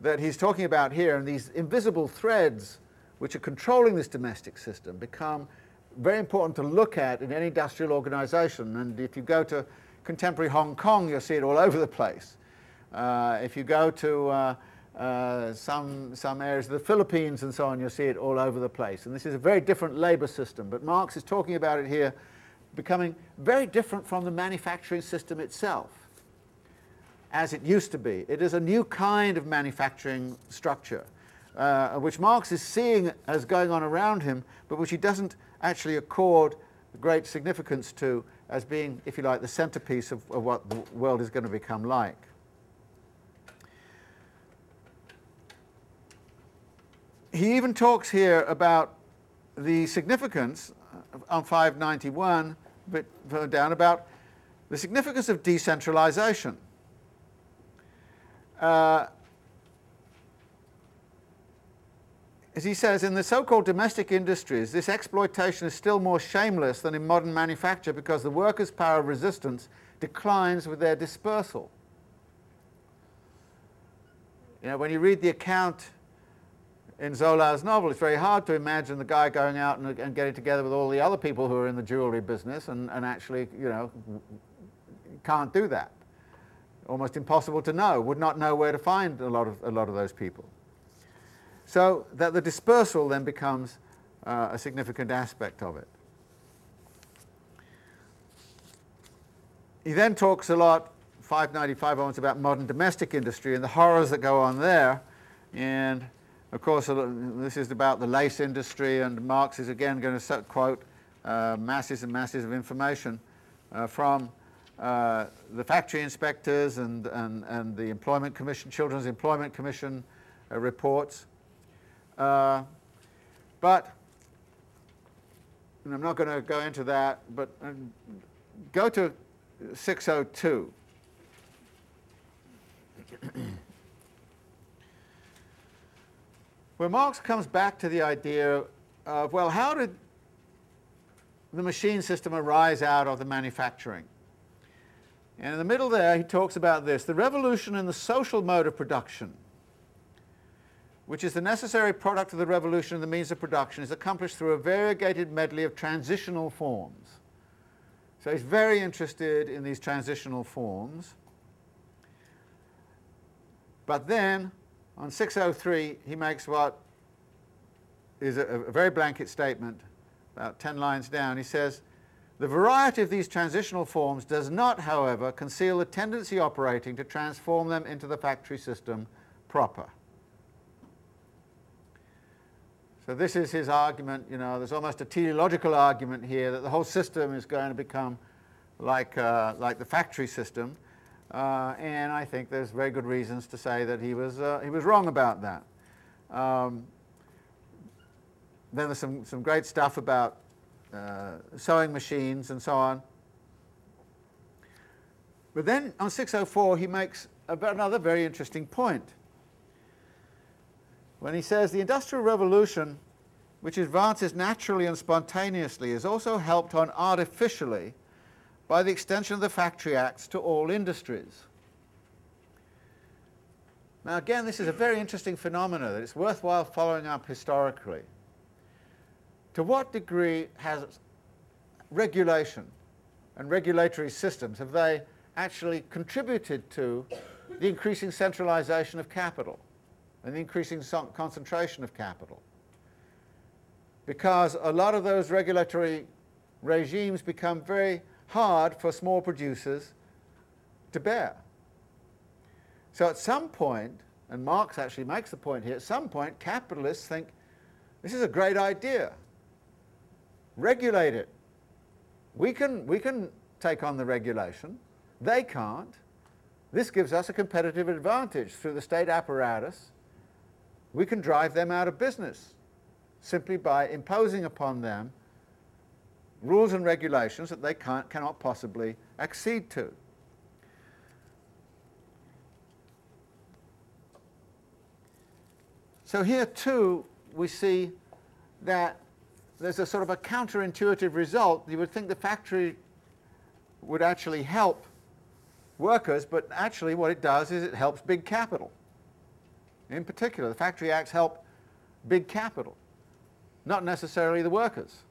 that he's talking about here, and these invisible threads which are controlling this domestic system, become very important to look at in any industrial organization. And if you go to contemporary Hong Kong, you'll see it all over the place. Uh, if you go to uh, uh, some, some areas of the Philippines and so on, you'll see it all over the place. And this is a very different labor system. But Marx is talking about it here becoming very different from the manufacturing system itself as it used to be. It is a new kind of manufacturing structure, uh, which Marx is seeing as going on around him, but which he doesn't actually accord great significance to as being, if you like, the centerpiece of, of what the world is going to become like. he even talks here about the significance on 591, a bit down, about the significance of decentralization. Uh, as he says, in the so-called domestic industries, this exploitation is still more shameless than in modern manufacture because the workers' power of resistance declines with their dispersal. You know, when you read the account in Zola's novel, it's very hard to imagine the guy going out and, and, getting together with all the other people who are in the jewelry business and, and actually, you know, can't do that. Almost impossible to know, would not know where to find a lot of, a lot of those people. So that the dispersal then becomes uh, a significant aspect of it. He then talks a lot, 595 onwards, about modern domestic industry and the horrors that go on there. And of course, this is about the lace industry, and Marx is again going to quote uh, masses and masses of information uh, from uh, the factory inspectors and, and, and the Employment Commission, Children's Employment Commission uh, reports. Uh, but, and I'm not going to go into that, but um, go to 602. where Marx comes back to the idea of, well, how did the machine system arise out of the manufacturing? And in the middle there, he talks about this the revolution in the social mode of production, which is the necessary product of the revolution in the means of production, is accomplished through a variegated medley of transitional forms. So he's very interested in these transitional forms. But then on 603, he makes what is a, a very blanket statement, about 10 lines down. He says, the variety of these transitional forms does not, however, conceal the tendency operating to transform them into the factory system proper. So this is his argument, you know, there's almost a teleological argument here that the whole system is going to become like, uh, like the factory system. Uh, and I think there's very good reasons to say that he was, uh, he was wrong about that. Um, then there's some, some great stuff about Uh, sewing machines and so on. But then on 604 he makes another very interesting point. When he says the Industrial Revolution, which advances naturally and spontaneously, is also helped on artificially by the extension of the Factory Acts to all industries. Now again, this is a very interesting phenomenon that it's worthwhile following up historically. To what degree has regulation and regulatory systems, have they actually contributed to the increasing centralization of capital and the increasing concentration of capital? Because a lot of those regulatory regimes become very hard for small producers to bear. So at some point, and Marx actually makes the point here, at some point capitalists think this is a great idea. Regulate it. We can, we can take on the regulation. They can't. This gives us a competitive advantage through the state apparatus. We can drive them out of business simply by imposing upon them rules and regulations that they can't, cannot possibly accede to. So here too we see that there's a sort of a counterintuitive result. You would think the factory would actually help workers, but actually what it does is it helps big capital. In particular, the Factory Acts help big capital, not necessarily the workers.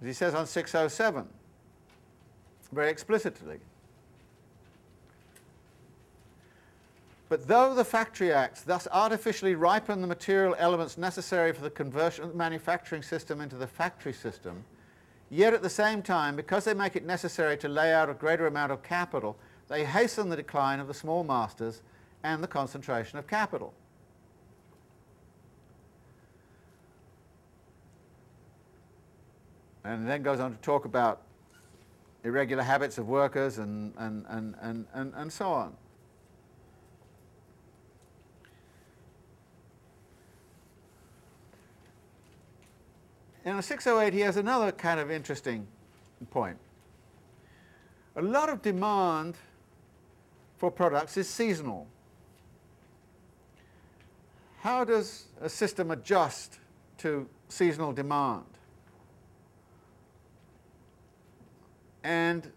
As he says on 607, very explicitly, But though the Factory Acts thus artificially ripen the material elements necessary for the conversion of the manufacturing system into the factory system, yet at the same time, because they make it necessary to lay out a greater amount of capital, they hasten the decline of the small masters and the concentration of capital. And then goes on to talk about irregular habits of workers and, and, and, and, and, and so on. In the 608 he has another kind of interesting point. A lot of demand for products is seasonal. How does a system adjust to seasonal demand? And,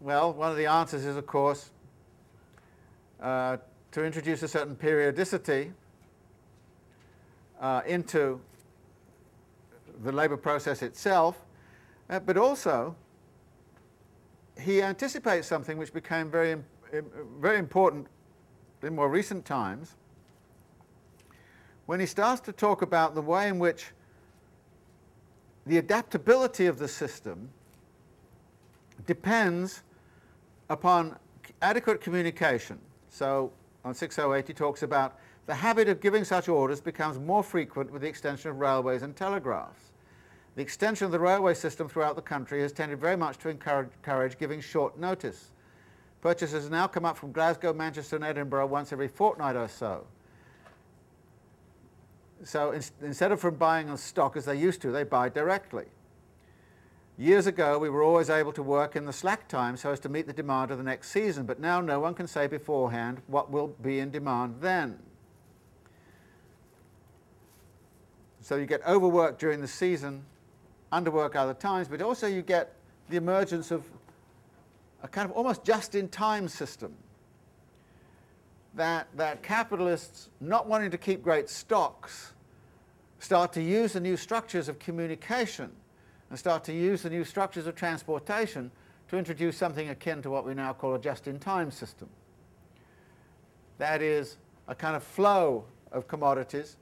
well, one of the answers is, of course, uh, to introduce a certain periodicity uh, into the labour process itself, uh, but also he anticipates something which became very, very important in more recent times when he starts to talk about the way in which the adaptability of the system depends upon adequate communication. So on 608 he talks about the habit of giving such orders becomes more frequent with the extension of railways and telegraphs. The extension of the railway system throughout the country has tended very much to encourage, encourage giving short notice. Purchases now come up from Glasgow, Manchester and Edinburgh once every fortnight or so. So in, instead of from buying on stock as they used to, they buy directly. Years ago, we were always able to work in the slack time so as to meet the demand of the next season, but now no one can say beforehand what will be in demand then. So you get overworked during the season underwork other times, but also you get the emergence of a kind of almost just-in-time system that, that capitalists, not wanting to keep great stocks, start to use the new structures of communication and start to use the new structures of transportation to introduce something akin to what we now call a just-in-time system. That is a kind of flow of commodities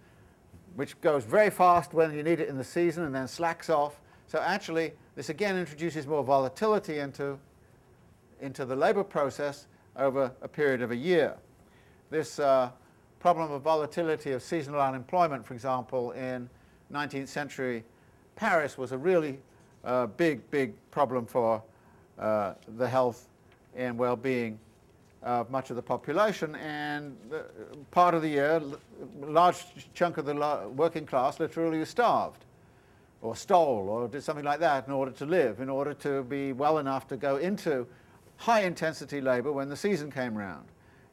which goes very fast when you need it in the season and then slacks off so actually, this again introduces more volatility into, into the labour process over a period of a year. This uh, problem of volatility of seasonal unemployment, for example, in 19th century Paris was a really uh, big, big problem for uh, the health and well-being of much of the population. And part of the year, a large chunk of the working class literally starved or stole or did something like that in order to live, in order to be well enough to go into high intensity labor when the season came round.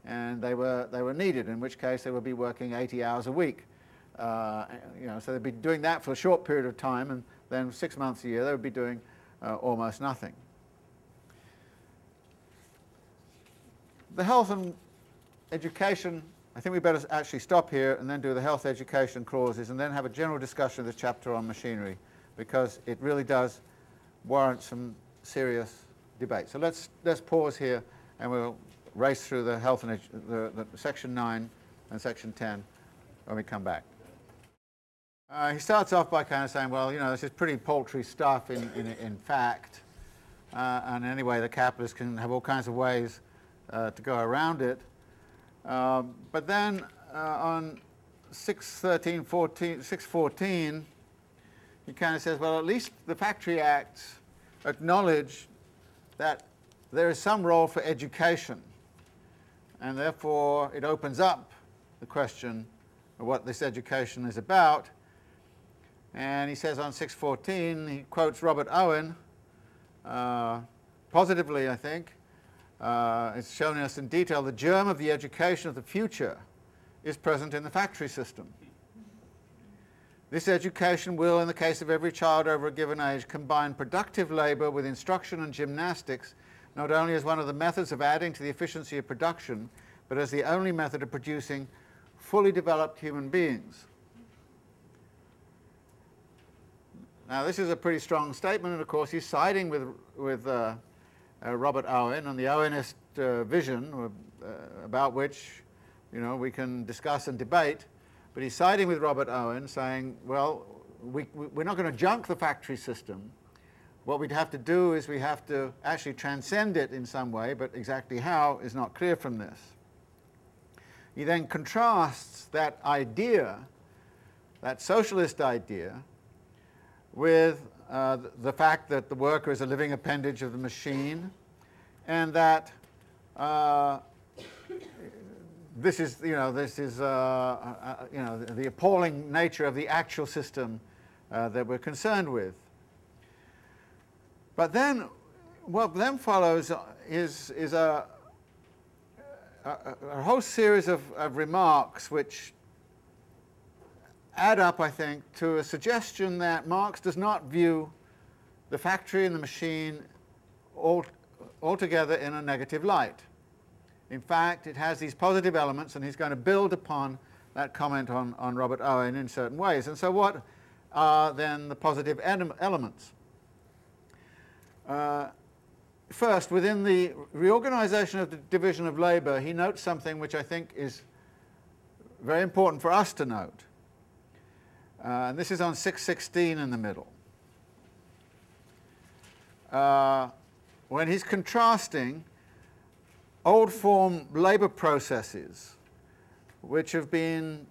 And they were, they were needed, in which case they would be working 80 hours a week. Uh, you know, so they'd be doing that for a short period of time, and then six months a year they would be doing uh, almost nothing. The health and education, I think we better actually stop here and then do the health education clauses and then have a general discussion of the chapter on machinery because it really does warrant some serious debate. So let's, let's pause here and we'll race through the health and the, the section 9 and section 10 when we come back. Uh, he starts off by kind of saying, well, you know, this is pretty paltry stuff in, in, in fact. Uh, and anyway, the capitalists can have all kinds of ways uh, to go around it. Um, but then uh, on 613, 14, 614, he kind of says, well, at least the Factory Acts acknowledge that there is some role for education. And therefore, it opens up the question of what this education is about. And he says on 614, he quotes Robert Owen, uh, positively, I think. Uh, it's shown us in detail the germ of the education of the future is present in the factory system. This education will, in the case of every child over a given age, combine productive labor with instruction and gymnastics, not only as one of the methods of adding to the efficiency of production, but as the only method of producing fully developed human beings. Now, this is a pretty strong statement, and of course, he's siding with, with uh, uh, Robert Owen and the Owenist uh, vision, uh, about which you know, we can discuss and debate. But he's siding with Robert Owen, saying, well, we, we're not going to junk the factory system. What we'd have to do is we have to actually transcend it in some way, but exactly how is not clear from this. He then contrasts that idea, that socialist idea, with uh, the fact that the worker is a living appendage of the machine and that uh, this is, you know, this is, uh, uh you know, the, the, appalling nature of the actual system uh, that we're concerned with. But then, what then follows is, is a, a, a whole series of, of remarks which add up, I think, to a suggestion that Marx does not view the factory and the machine all, altogether in a negative light. In fact, it has these positive elements, and he's going to build upon that comment on, on Robert Owen in certain ways. And so what are then the positive elements? Uh, first, within the reorganization of the division of labor, he notes something which I think is very important for us to note. Uh, and this is on 616 in the middle. Uh, when he's contrasting old form labor processes which have been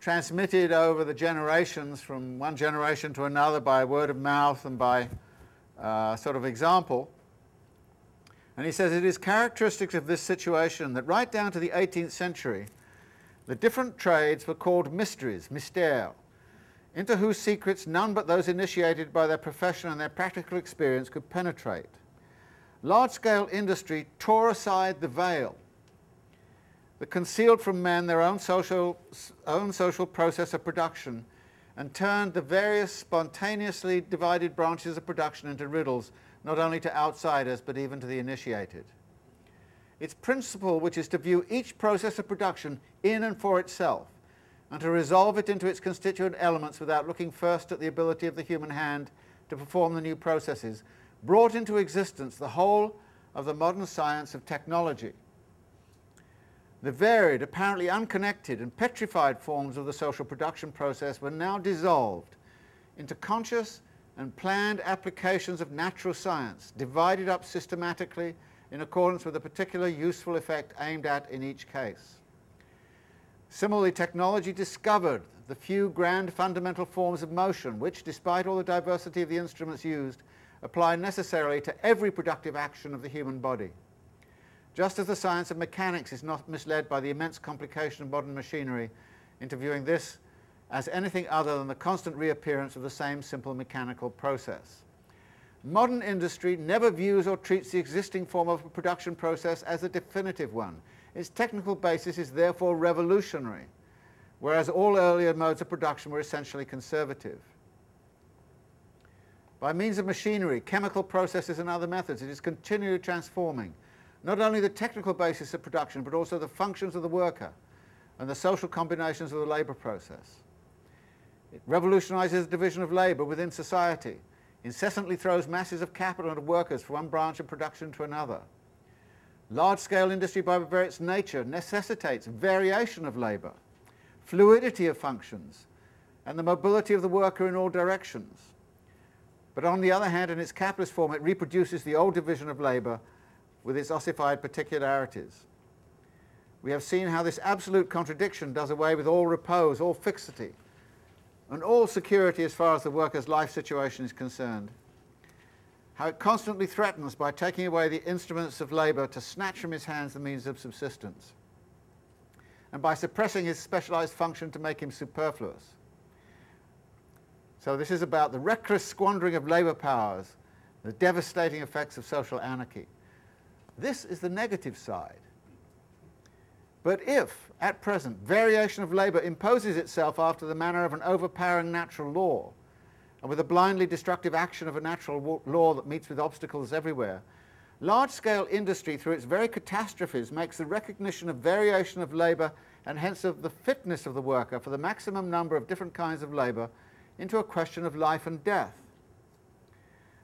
transmitted over the generations from one generation to another by word of mouth and by uh, sort of example. And he says it is characteristic of this situation that right down to the 18th century, the different trades were called mysteries, mystères, into whose secrets none but those initiated by their profession and their practical experience could penetrate. Large-scale industry tore aside the veil that concealed from men their own social, own social process of production and turned the various spontaneously divided branches of production into riddles, not only to outsiders but even to the initiated its principle which is to view each process of production in and for itself and to resolve it into its constituent elements without looking first at the ability of the human hand to perform the new processes, brought into existence the whole of the modern science of technology. The varied, apparently unconnected and petrified forms of the social production process were now dissolved into conscious and planned applications of natural science, divided up systematically in accordance with a particular useful effect aimed at in each case. Similarly, technology discovered the few grand fundamental forms of motion which, despite all the diversity of the instruments used, apply necessarily to every productive action of the human body. Just as the science of mechanics is not misled by the immense complication of modern machinery into viewing this as anything other than the constant reappearance of the same simple mechanical process. Modern industry never views or treats the existing form of production process as a definitive one. Its technical basis is therefore revolutionary, whereas all earlier modes of production were essentially conservative. By means of machinery, chemical processes and other methods, it is continually transforming not only the technical basis of production, but also the functions of the worker and the social combinations of the labour process. It revolutionizes the division of labour within society, incessantly throws masses of capital and workers from one branch of production to another. Large-scale industry by its nature necessitates variation of labour, fluidity of functions, and the mobility of the worker in all directions. But on the other hand, in its capitalist form, it reproduces the old division of labour with its ossified particularities. We have seen how this absolute contradiction does away with all repose, all fixity, and all security as far as the worker's life situation is concerned. How it constantly threatens by taking away the instruments of labour to snatch from his hands the means of subsistence, and by suppressing his specialised function to make him superfluous. So this is about the reckless squandering of labour powers, the devastating effects of social anarchy. This is the negative side. But if, at present, variation of labour imposes itself after the manner of an overpowering natural law, and with a blindly destructive action of a natural law that meets with obstacles everywhere, large-scale industry, through its very catastrophes, makes the recognition of variation of labour and hence of the fitness of the worker for the maximum number of different kinds of labour into a question of life and death.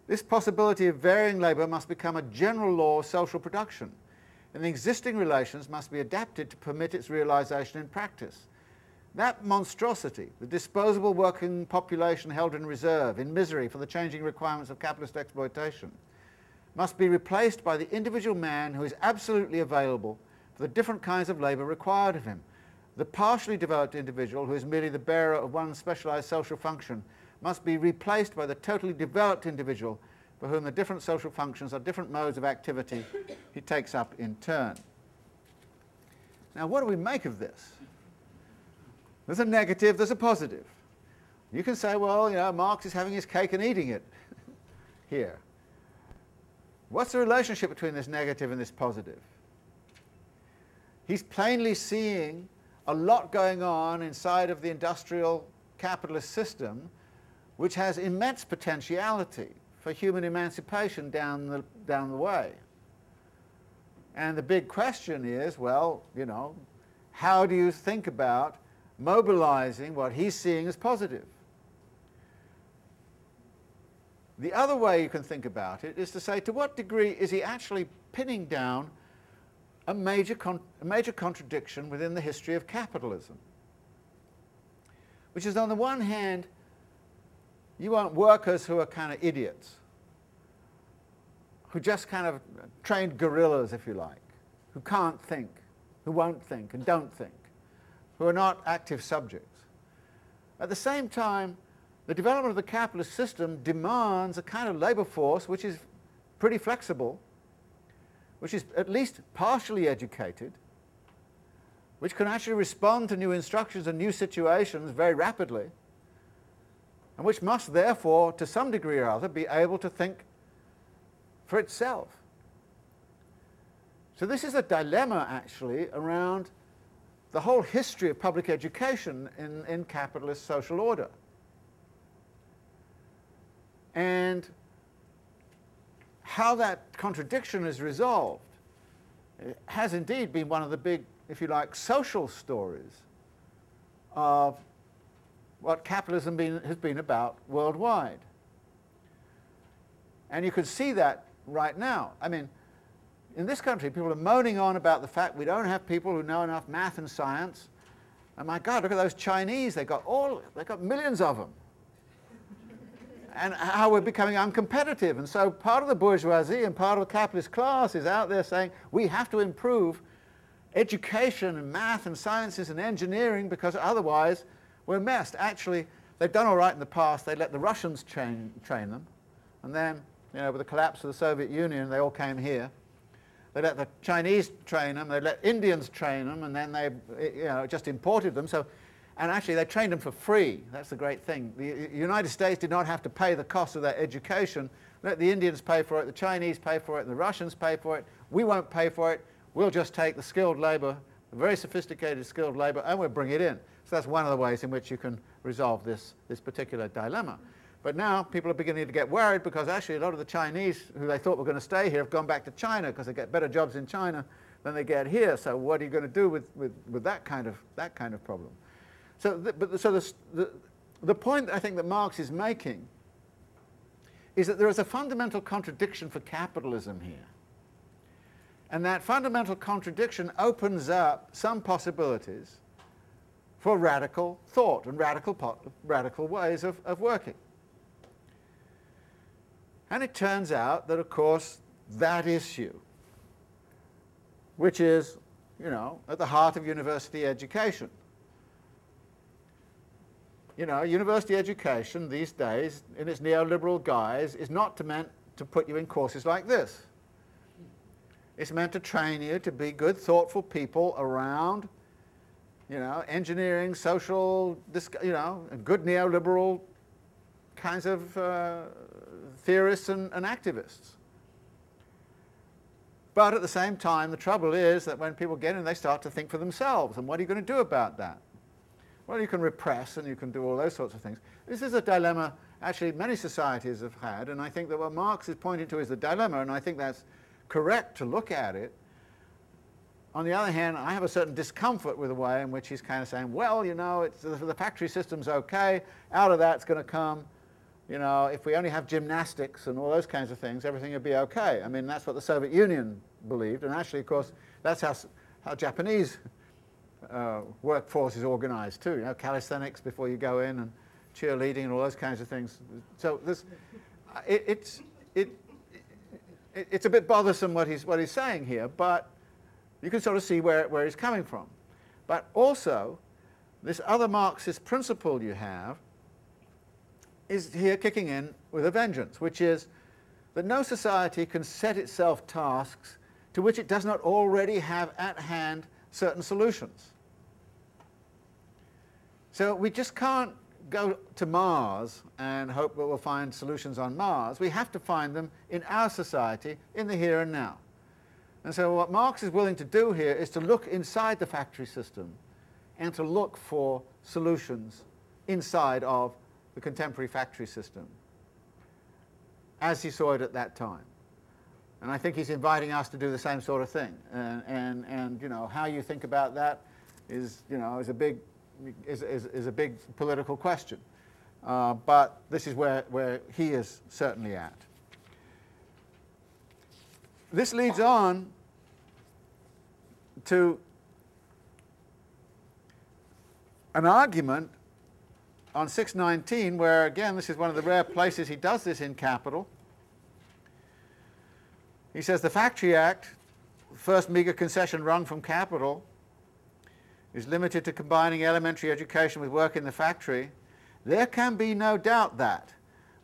This possibility of varying labour must become a general law of social production, and the existing relations must be adapted to permit its realisation in practice. That monstrosity, the disposable working population held in reserve, in misery for the changing requirements of capitalist exploitation, must be replaced by the individual man who is absolutely available for the different kinds of labour required of him. The partially developed individual who is merely the bearer of one specialised social function must be replaced by the totally developed individual for whom the different social functions are different modes of activity he takes up in turn. Now what do we make of this? There's a negative, there's a positive. You can say, well, you know, Marx is having his cake and eating it here. What's the relationship between this negative and this positive? He's plainly seeing a lot going on inside of the industrial capitalist system which has immense potentiality for human emancipation down the, down the way. And the big question is, well, you know, how do you think about mobilizing what he's seeing as positive? The other way you can think about it is to say, to what degree is he actually pinning down a major, a major contradiction within the history of capitalism? Which is, on the one hand, you want workers who are kind of idiots, who just kind of trained gorillas, if you like, who can't think, who won't think and don't think, who are not active subjects. At the same time, the development of the capitalist system demands a kind of labour force which is pretty flexible, which is at least partially educated, which can actually respond to new instructions and new situations very rapidly, and which must therefore, to some degree or other, be able to think for itself. So this is a dilemma, actually, around the whole history of public education in, in capitalist social order. And how that contradiction is resolved has indeed been one of the big, if you like, social stories of what capitalism been, has been about worldwide. And you can see that right now. I mean, in this country, people are moaning on about the fact we don't have people who know enough math and science. And my God, look at those Chinese. They've got all, they've got millions of them. and how we're becoming uncompetitive. And so part of the bourgeoisie and part of the capitalist class is out there saying we have to improve education and math and sciences and engineering because otherwise we're messed. Actually, they've done all right in the past. They let the Russians train, train them. And then, you know, with the collapse of the Soviet Union, they all came here. They let the Chinese train them. They let Indians train them. And then they, you know, just imported them. So, and actually, they trained them for free. That's the great thing. The uh, United States did not have to pay the cost of their education. Let the Indians pay for it, the Chinese pay for it, the Russians pay for it. We won't pay for it. We'll just take the skilled labor, the very sophisticated skilled labor, and we'll bring it in. So that's one of the ways in which you can resolve this, this particular dilemma. But now people are beginning to get worried because actually a lot of the Chinese who they thought were going to stay here have gone back to China because they get better jobs in China than they get here. So what are you going to do with, with, with that, kind of, that kind of problem? So, the, but, so the, the, the point I think that Marx is making is that there is a fundamental contradiction for capitalism here. And that fundamental contradiction opens up some possibilities for radical thought and radical, radical ways of, of working. And it turns out that, of course, that issue, which is, you know, at the heart of university education. You know, university education these days, in its neoliberal guise, is not meant to put you in courses like this. It's meant to train you to be good, thoughtful people around you know, engineering, social, you know, good neoliberal kinds of uh, theorists and, and activists. But at the same time, the trouble is that when people get in, they start to think for themselves. And what are you going to do about that? Well, you can repress and you can do all those sorts of things. This is a dilemma actually many societies have had, and I think that what Marx is pointing to is the dilemma, and I think that's correct to look at it. On the other hand, I have a certain discomfort with the way in which he's kind of saying, well, you know, the factory system's okay, out of that's going to come, you know, if we only have gymnastics and all those kinds of things, everything would be okay. I mean, that's what the Soviet Union believed, and actually, of course, that's how, how Japanese uh, workforce is organized too, you know, calisthenics before you go in and cheerleading and all those kinds of things. So this, it, it's, it, it, it's a bit bothersome what he's, what he's saying here, but you can sort of see where, where he's coming from. But also, this other Marxist principle you have is here kicking in with a vengeance, which is that no society can set itself tasks to which it does not already have at hand certain solutions. So we just can't go to Mars and hope that we'll find solutions on Mars. We have to find them in our society, in the here and now. And so what Marx is willing to do here is to look inside the factory system and to look for solutions inside of the contemporary factory system as he saw it at that time. And I think he's inviting us to do the same sort of thing. And, and, and you know, how you think about that is, you know, is a big, is, is, is a big political question. Uh, but this is where, where he is certainly at. This leads on to an argument on 619 where, again, this is one of the rare places he does this in capital. He says the Factory Act, the first meagre concession wrung from capital, is limited to combining elementary education with work in the factory. There can be no doubt that,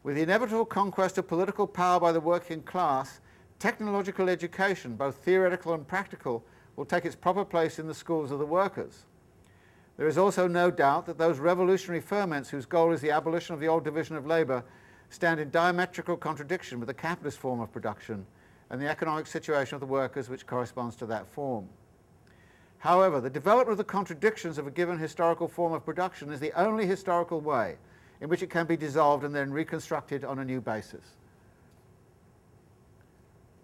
with the inevitable conquest of political power by the working class, technological education, both theoretical and practical, will take its proper place in the schools of the workers. There is also no doubt that those revolutionary ferments whose goal is the abolition of the old division of labour stand in diametrical contradiction with the capitalist form of production and the economic situation of the workers which corresponds to that form. However, the development of the contradictions of a given historical form of production is the only historical way in which it can be dissolved and then reconstructed on a new basis.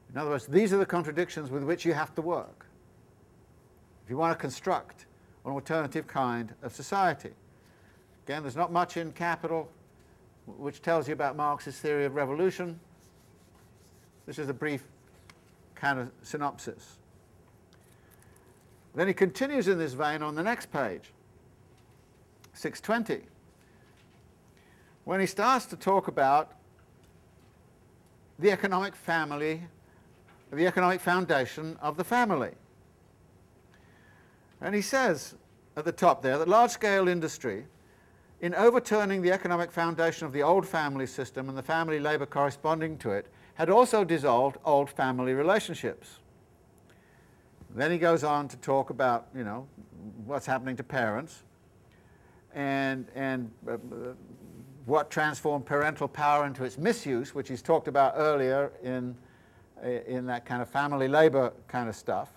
In other words, these are the contradictions with which you have to work if you want to construct an alternative kind of society. Again, there's not much in Capital which tells you about Marx's theory of revolution. This is a brief kind of synopsis. Then he continues in this vein on the next page, 620, when he starts to talk about the economic family, the economic foundation of the family. And he says at the top there that large-scale industry, in overturning the economic foundation of the old family system and the family labour corresponding to it, had also dissolved old family relationships. Then he goes on to talk about, you know, what's happening to parents and, and uh, what transformed parental power into its misuse, which he's talked about earlier in, in that kind of family labour kind of stuff.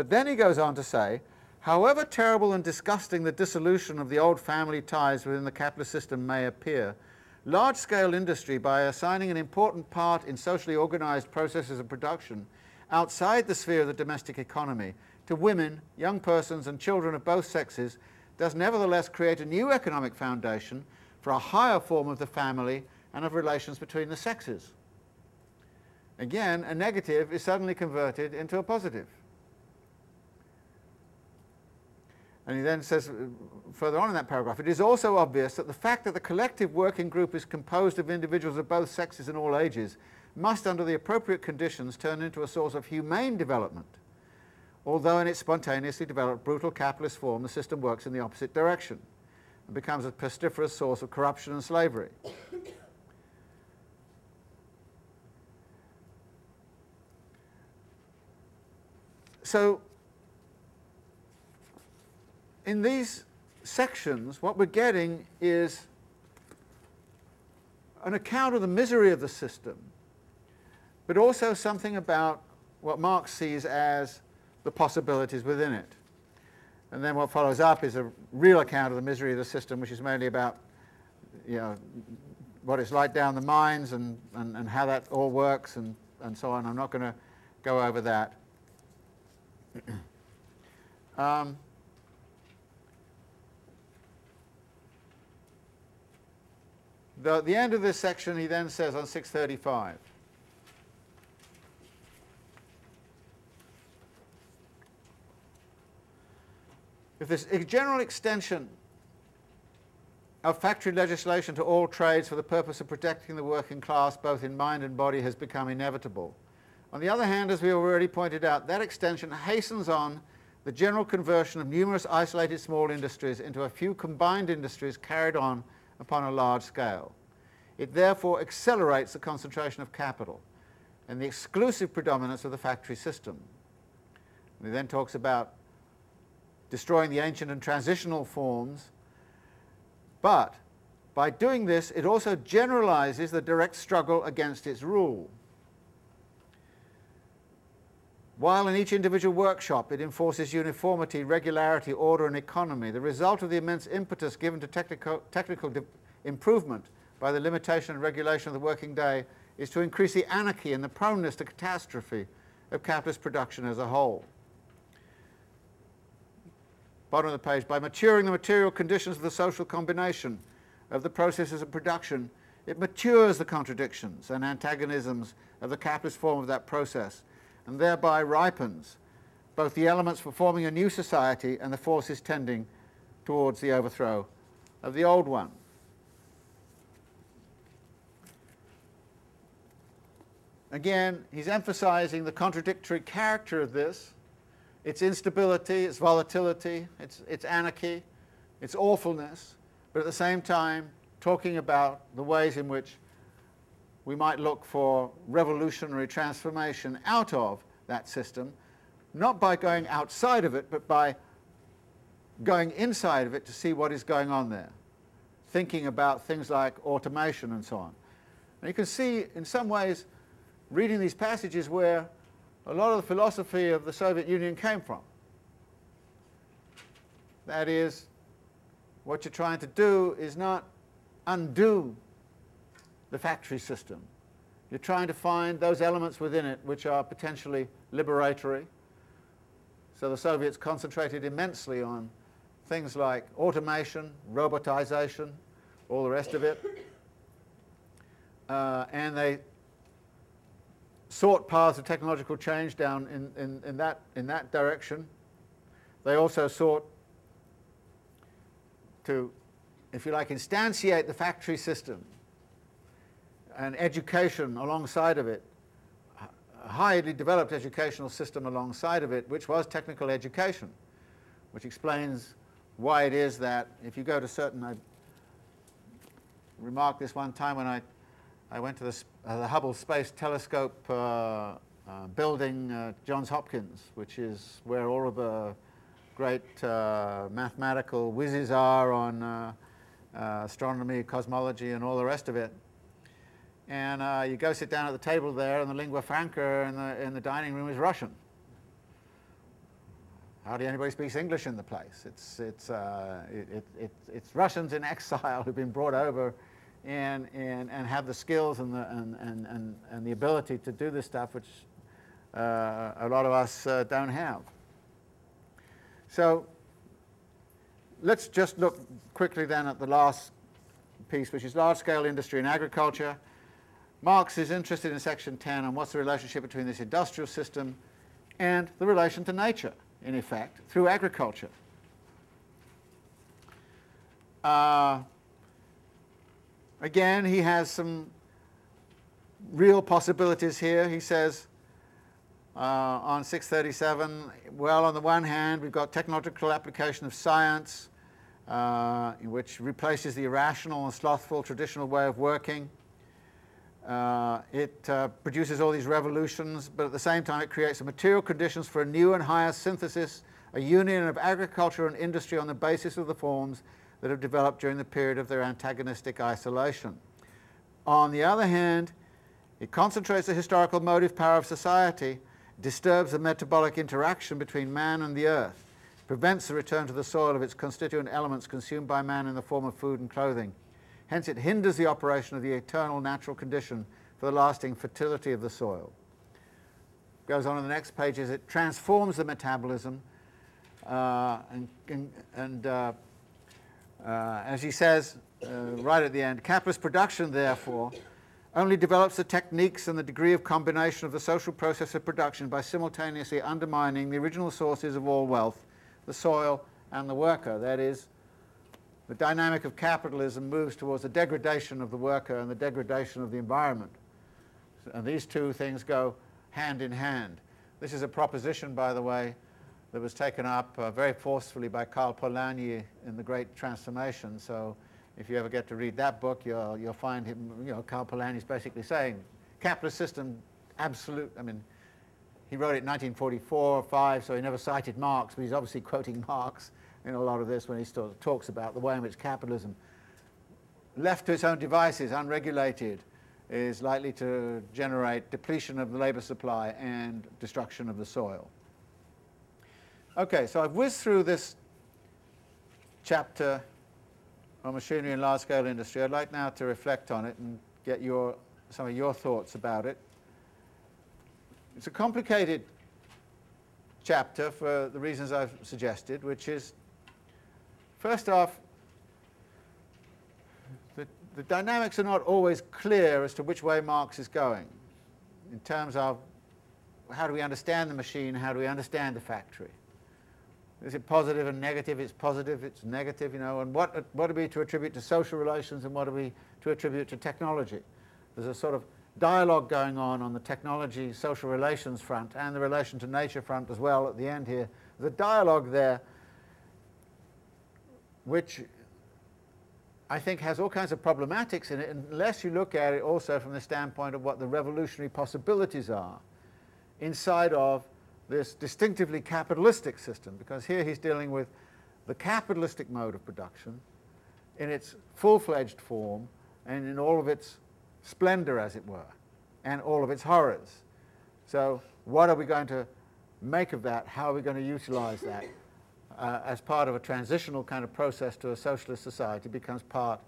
But then he goes on to say, however terrible and disgusting the dissolution of the old family ties within the capitalist system may appear, large-scale industry, by assigning an important part in socially organised processes of production outside the sphere of the domestic economy to women, young persons and children of both sexes, does nevertheless create a new economic foundation for a higher form of the family and of relations between the sexes. Again, a negative is suddenly converted into a positive. And he then says uh, further on in that paragraph, it is also obvious that the fact that the collective working group is composed of individuals of both sexes and all ages must, under the appropriate conditions, turn into a source of humane development. Although in its spontaneously developed brutal capitalist form, the system works in the opposite direction and becomes a pestiferous source of corruption and slavery. So in these sections, what we're getting is an account of the misery of the system, but also something about what Marx sees as the possibilities within it. And then what follows up is a real account of the misery of the system, which is mainly about you know, what it's like down the mines and, and, and how that all works and, and so on. I'm not going to go over that. um, The, the end of this section he then says on 635. If this general extension of factory legislation to all trades for the purpose of protecting the working class both in mind and body has become inevitable. On the other hand, as we already pointed out, that extension hastens on the general conversion of numerous isolated small industries into a few combined industries carried on upon a large scale. It therefore accelerates the concentration of capital and the exclusive predominance of the factory system. And he then talks about destroying the ancient and transitional forms, but by doing this it also generalizes the direct struggle against its rule. While in each individual workshop it enforces uniformity, regularity, order and economy, the result of the immense impetus given to technical, technical improvement by the limitation and regulation of the working day is to increase the anarchy and the proneness to catastrophe of capitalist production as a whole. Bottom of the page, by maturing the material conditions of the social combination of the processes of production, it matures the contradictions and antagonisms of the capitalist form of that process and thereby ripens both the elements for forming a new society and the forces tending towards the overthrow of the old one. Again, he's emphasizing the contradictory character of this, its instability, its volatility, its, its anarchy, its awfulness, but at the same time talking about the ways in which we might look for revolutionary transformation out of that system, not by going outside of it, but by going inside of it to see what is going on there, thinking about things like automation and so on. And you can see in some ways reading these passages where a lot of the philosophy of the Soviet Union came from. That is, what you're trying to do is not undo the factory system. You're trying to find those elements within it which are potentially liberatory. So the Soviets concentrated immensely on things like automation, robotization, all the rest of it. Uh, and they sought paths of technological change down in, in, in, that, in that direction. They also sought to, if you like, instantiate the factory system and education alongside of it, a highly developed educational system alongside of it, which was technical education. which explains why it is that if you go to certain, I remarked this one time when I, I went to the, uh, the Hubble Space Telescope uh, uh, building at Johns Hopkins, which is where all of the great uh, mathematical whizzes are on uh, uh, astronomy, cosmology, and all the rest of it. And uh, you go sit down at the table there, and the lingua franca in the, in the dining room is Russian. Hardly anybody speaks English in the place. It's, it's, uh, it, it, it's Russians in exile who've been brought over and, and, and have the skills and the, and, and, and, and the ability to do this stuff, which uh, a lot of us uh, don't have. So let's just look quickly then at the last piece, which is large-scale industry and agriculture. Marx is interested in section 10 on what's the relationship between this industrial system and the relation to nature, in effect, through agriculture. Uh, again, he has some real possibilities here. He says uh, on 637, well, on the one hand, we've got technological application of science, uh, which replaces the irrational and slothful traditional way of working. Uh, it uh, produces all these revolutions, but at the same time it creates the material conditions for a new and higher synthesis, a union of agriculture and industry on the basis of the forms that have developed during the period of their antagonistic isolation. On the other hand, it concentrates the historical motive power of society, disturbs the metabolic interaction between man and the earth, prevents the return to the soil of its constituent elements consumed by man in the form of food and clothing. Hence it hinders the operation of the eternal natural condition for the lasting fertility of the soil. Goes on in the next pages, it transforms the metabolism uh, and, and, and uh, uh, as he says uh, right at the end, capitalist production therefore only develops the techniques and the degree of combination of the social process of production by simultaneously undermining the original sources of all wealth, the soil and the worker. That is, the dynamic of capitalism moves towards the degradation of the worker and the degradation of the environment. And these two things go hand in hand. This is a proposition, by the way, that was taken up uh, very forcefully by Karl Polanyi in The Great Transformation. So if you ever get to read that book, you'll, you'll find him, you know, Karl Polanyi is basically saying, capitalist system, absolute, I mean, he wrote it in 1944 or 5, so he never cited Marx, but he's obviously quoting Marx in a lot of this when he talks about the way in which capitalism, left to its own devices, unregulated, is likely to generate depletion of the labor supply and destruction of the soil. Okay, so I've whizzed through this chapter on machinery and large-scale industry. I'd like now to reflect on it and get your, some of your thoughts about it. It's a complicated chapter for the reasons I've suggested, which is, first off, the, the dynamics are not always clear as to which way Marx is going in terms of how do we understand the machine, how do we understand the factory. Is it positive and negative? It's positive, it's negative, you know, and what, what are we to attribute to social relations and what are we to attribute to technology? There's a sort of dialogue going on on the technology social relations front and the relation to nature front as well at the end here. There's a dialogue there which I think has all kinds of problematics in it unless you look at it also from the standpoint of what the revolutionary possibilities are inside of this distinctively capitalistic system, because here he's dealing with the capitalistic mode of production in its full-fledged form and in all of its splendor, as it were, and all of its horrors. So what are we going to make of that? How are we going to utilize that uh, as part of a transitional kind of process to a socialist society becomes part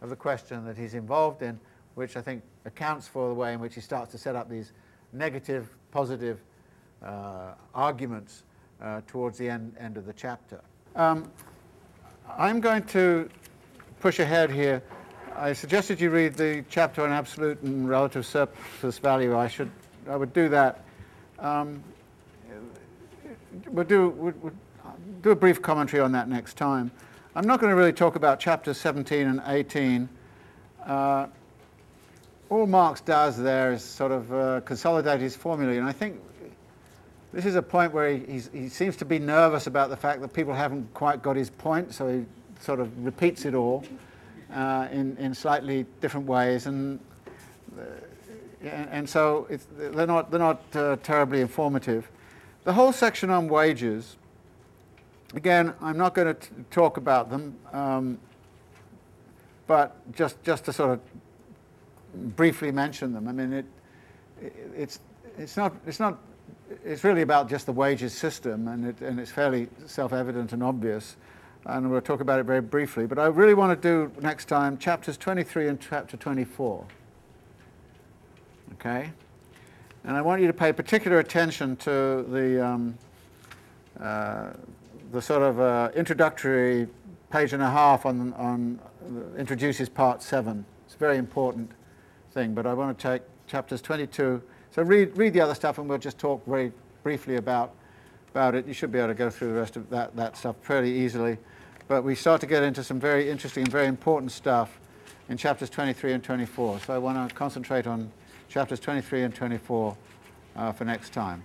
of the question that he's involved in, which I think accounts for the way in which he starts to set up these negative, positive uh, arguments uh, towards the end, end of the chapter. Um, I'm going to push ahead here. I suggested you read the chapter on absolute and relative surplus value. I should, I would do that. Um, we'll do, we'll, we'll do a brief commentary on that next time. I'm not going to really talk about chapters 17 and 18. Uh, all Marx does there is sort of uh, consolidate his formulae, and I think this is a point where he, he seems to be nervous about the fact that people haven't quite got his point, so he sort of repeats it all uh, in, in slightly different ways. And, uh, and so they're not, they're not uh, terribly informative. The whole section on wages, again, I'm not going to talk about them, um, but just, just to sort of briefly mention them. I mean, it, it, it's, it's, not, it's, not, it's really about just the wages system, and, it, and it's fairly self-evident and obvious, and we'll talk about it very briefly. But I really want to do next time chapters 23 and chapter 24. Okay? And I want you to pay particular attention to the, um, uh, the sort of uh, introductory page and a half on, on introduces part seven. It's a very important thing, but I want to take chapters 22. So read, read the other stuff and we'll just talk very briefly about, about it. You should be able to go through the rest of that, that stuff fairly easily. But we start to get into some very interesting and very important stuff in chapters 23 and 24. So I want to concentrate on chapters 23 and 24 uh, for next time.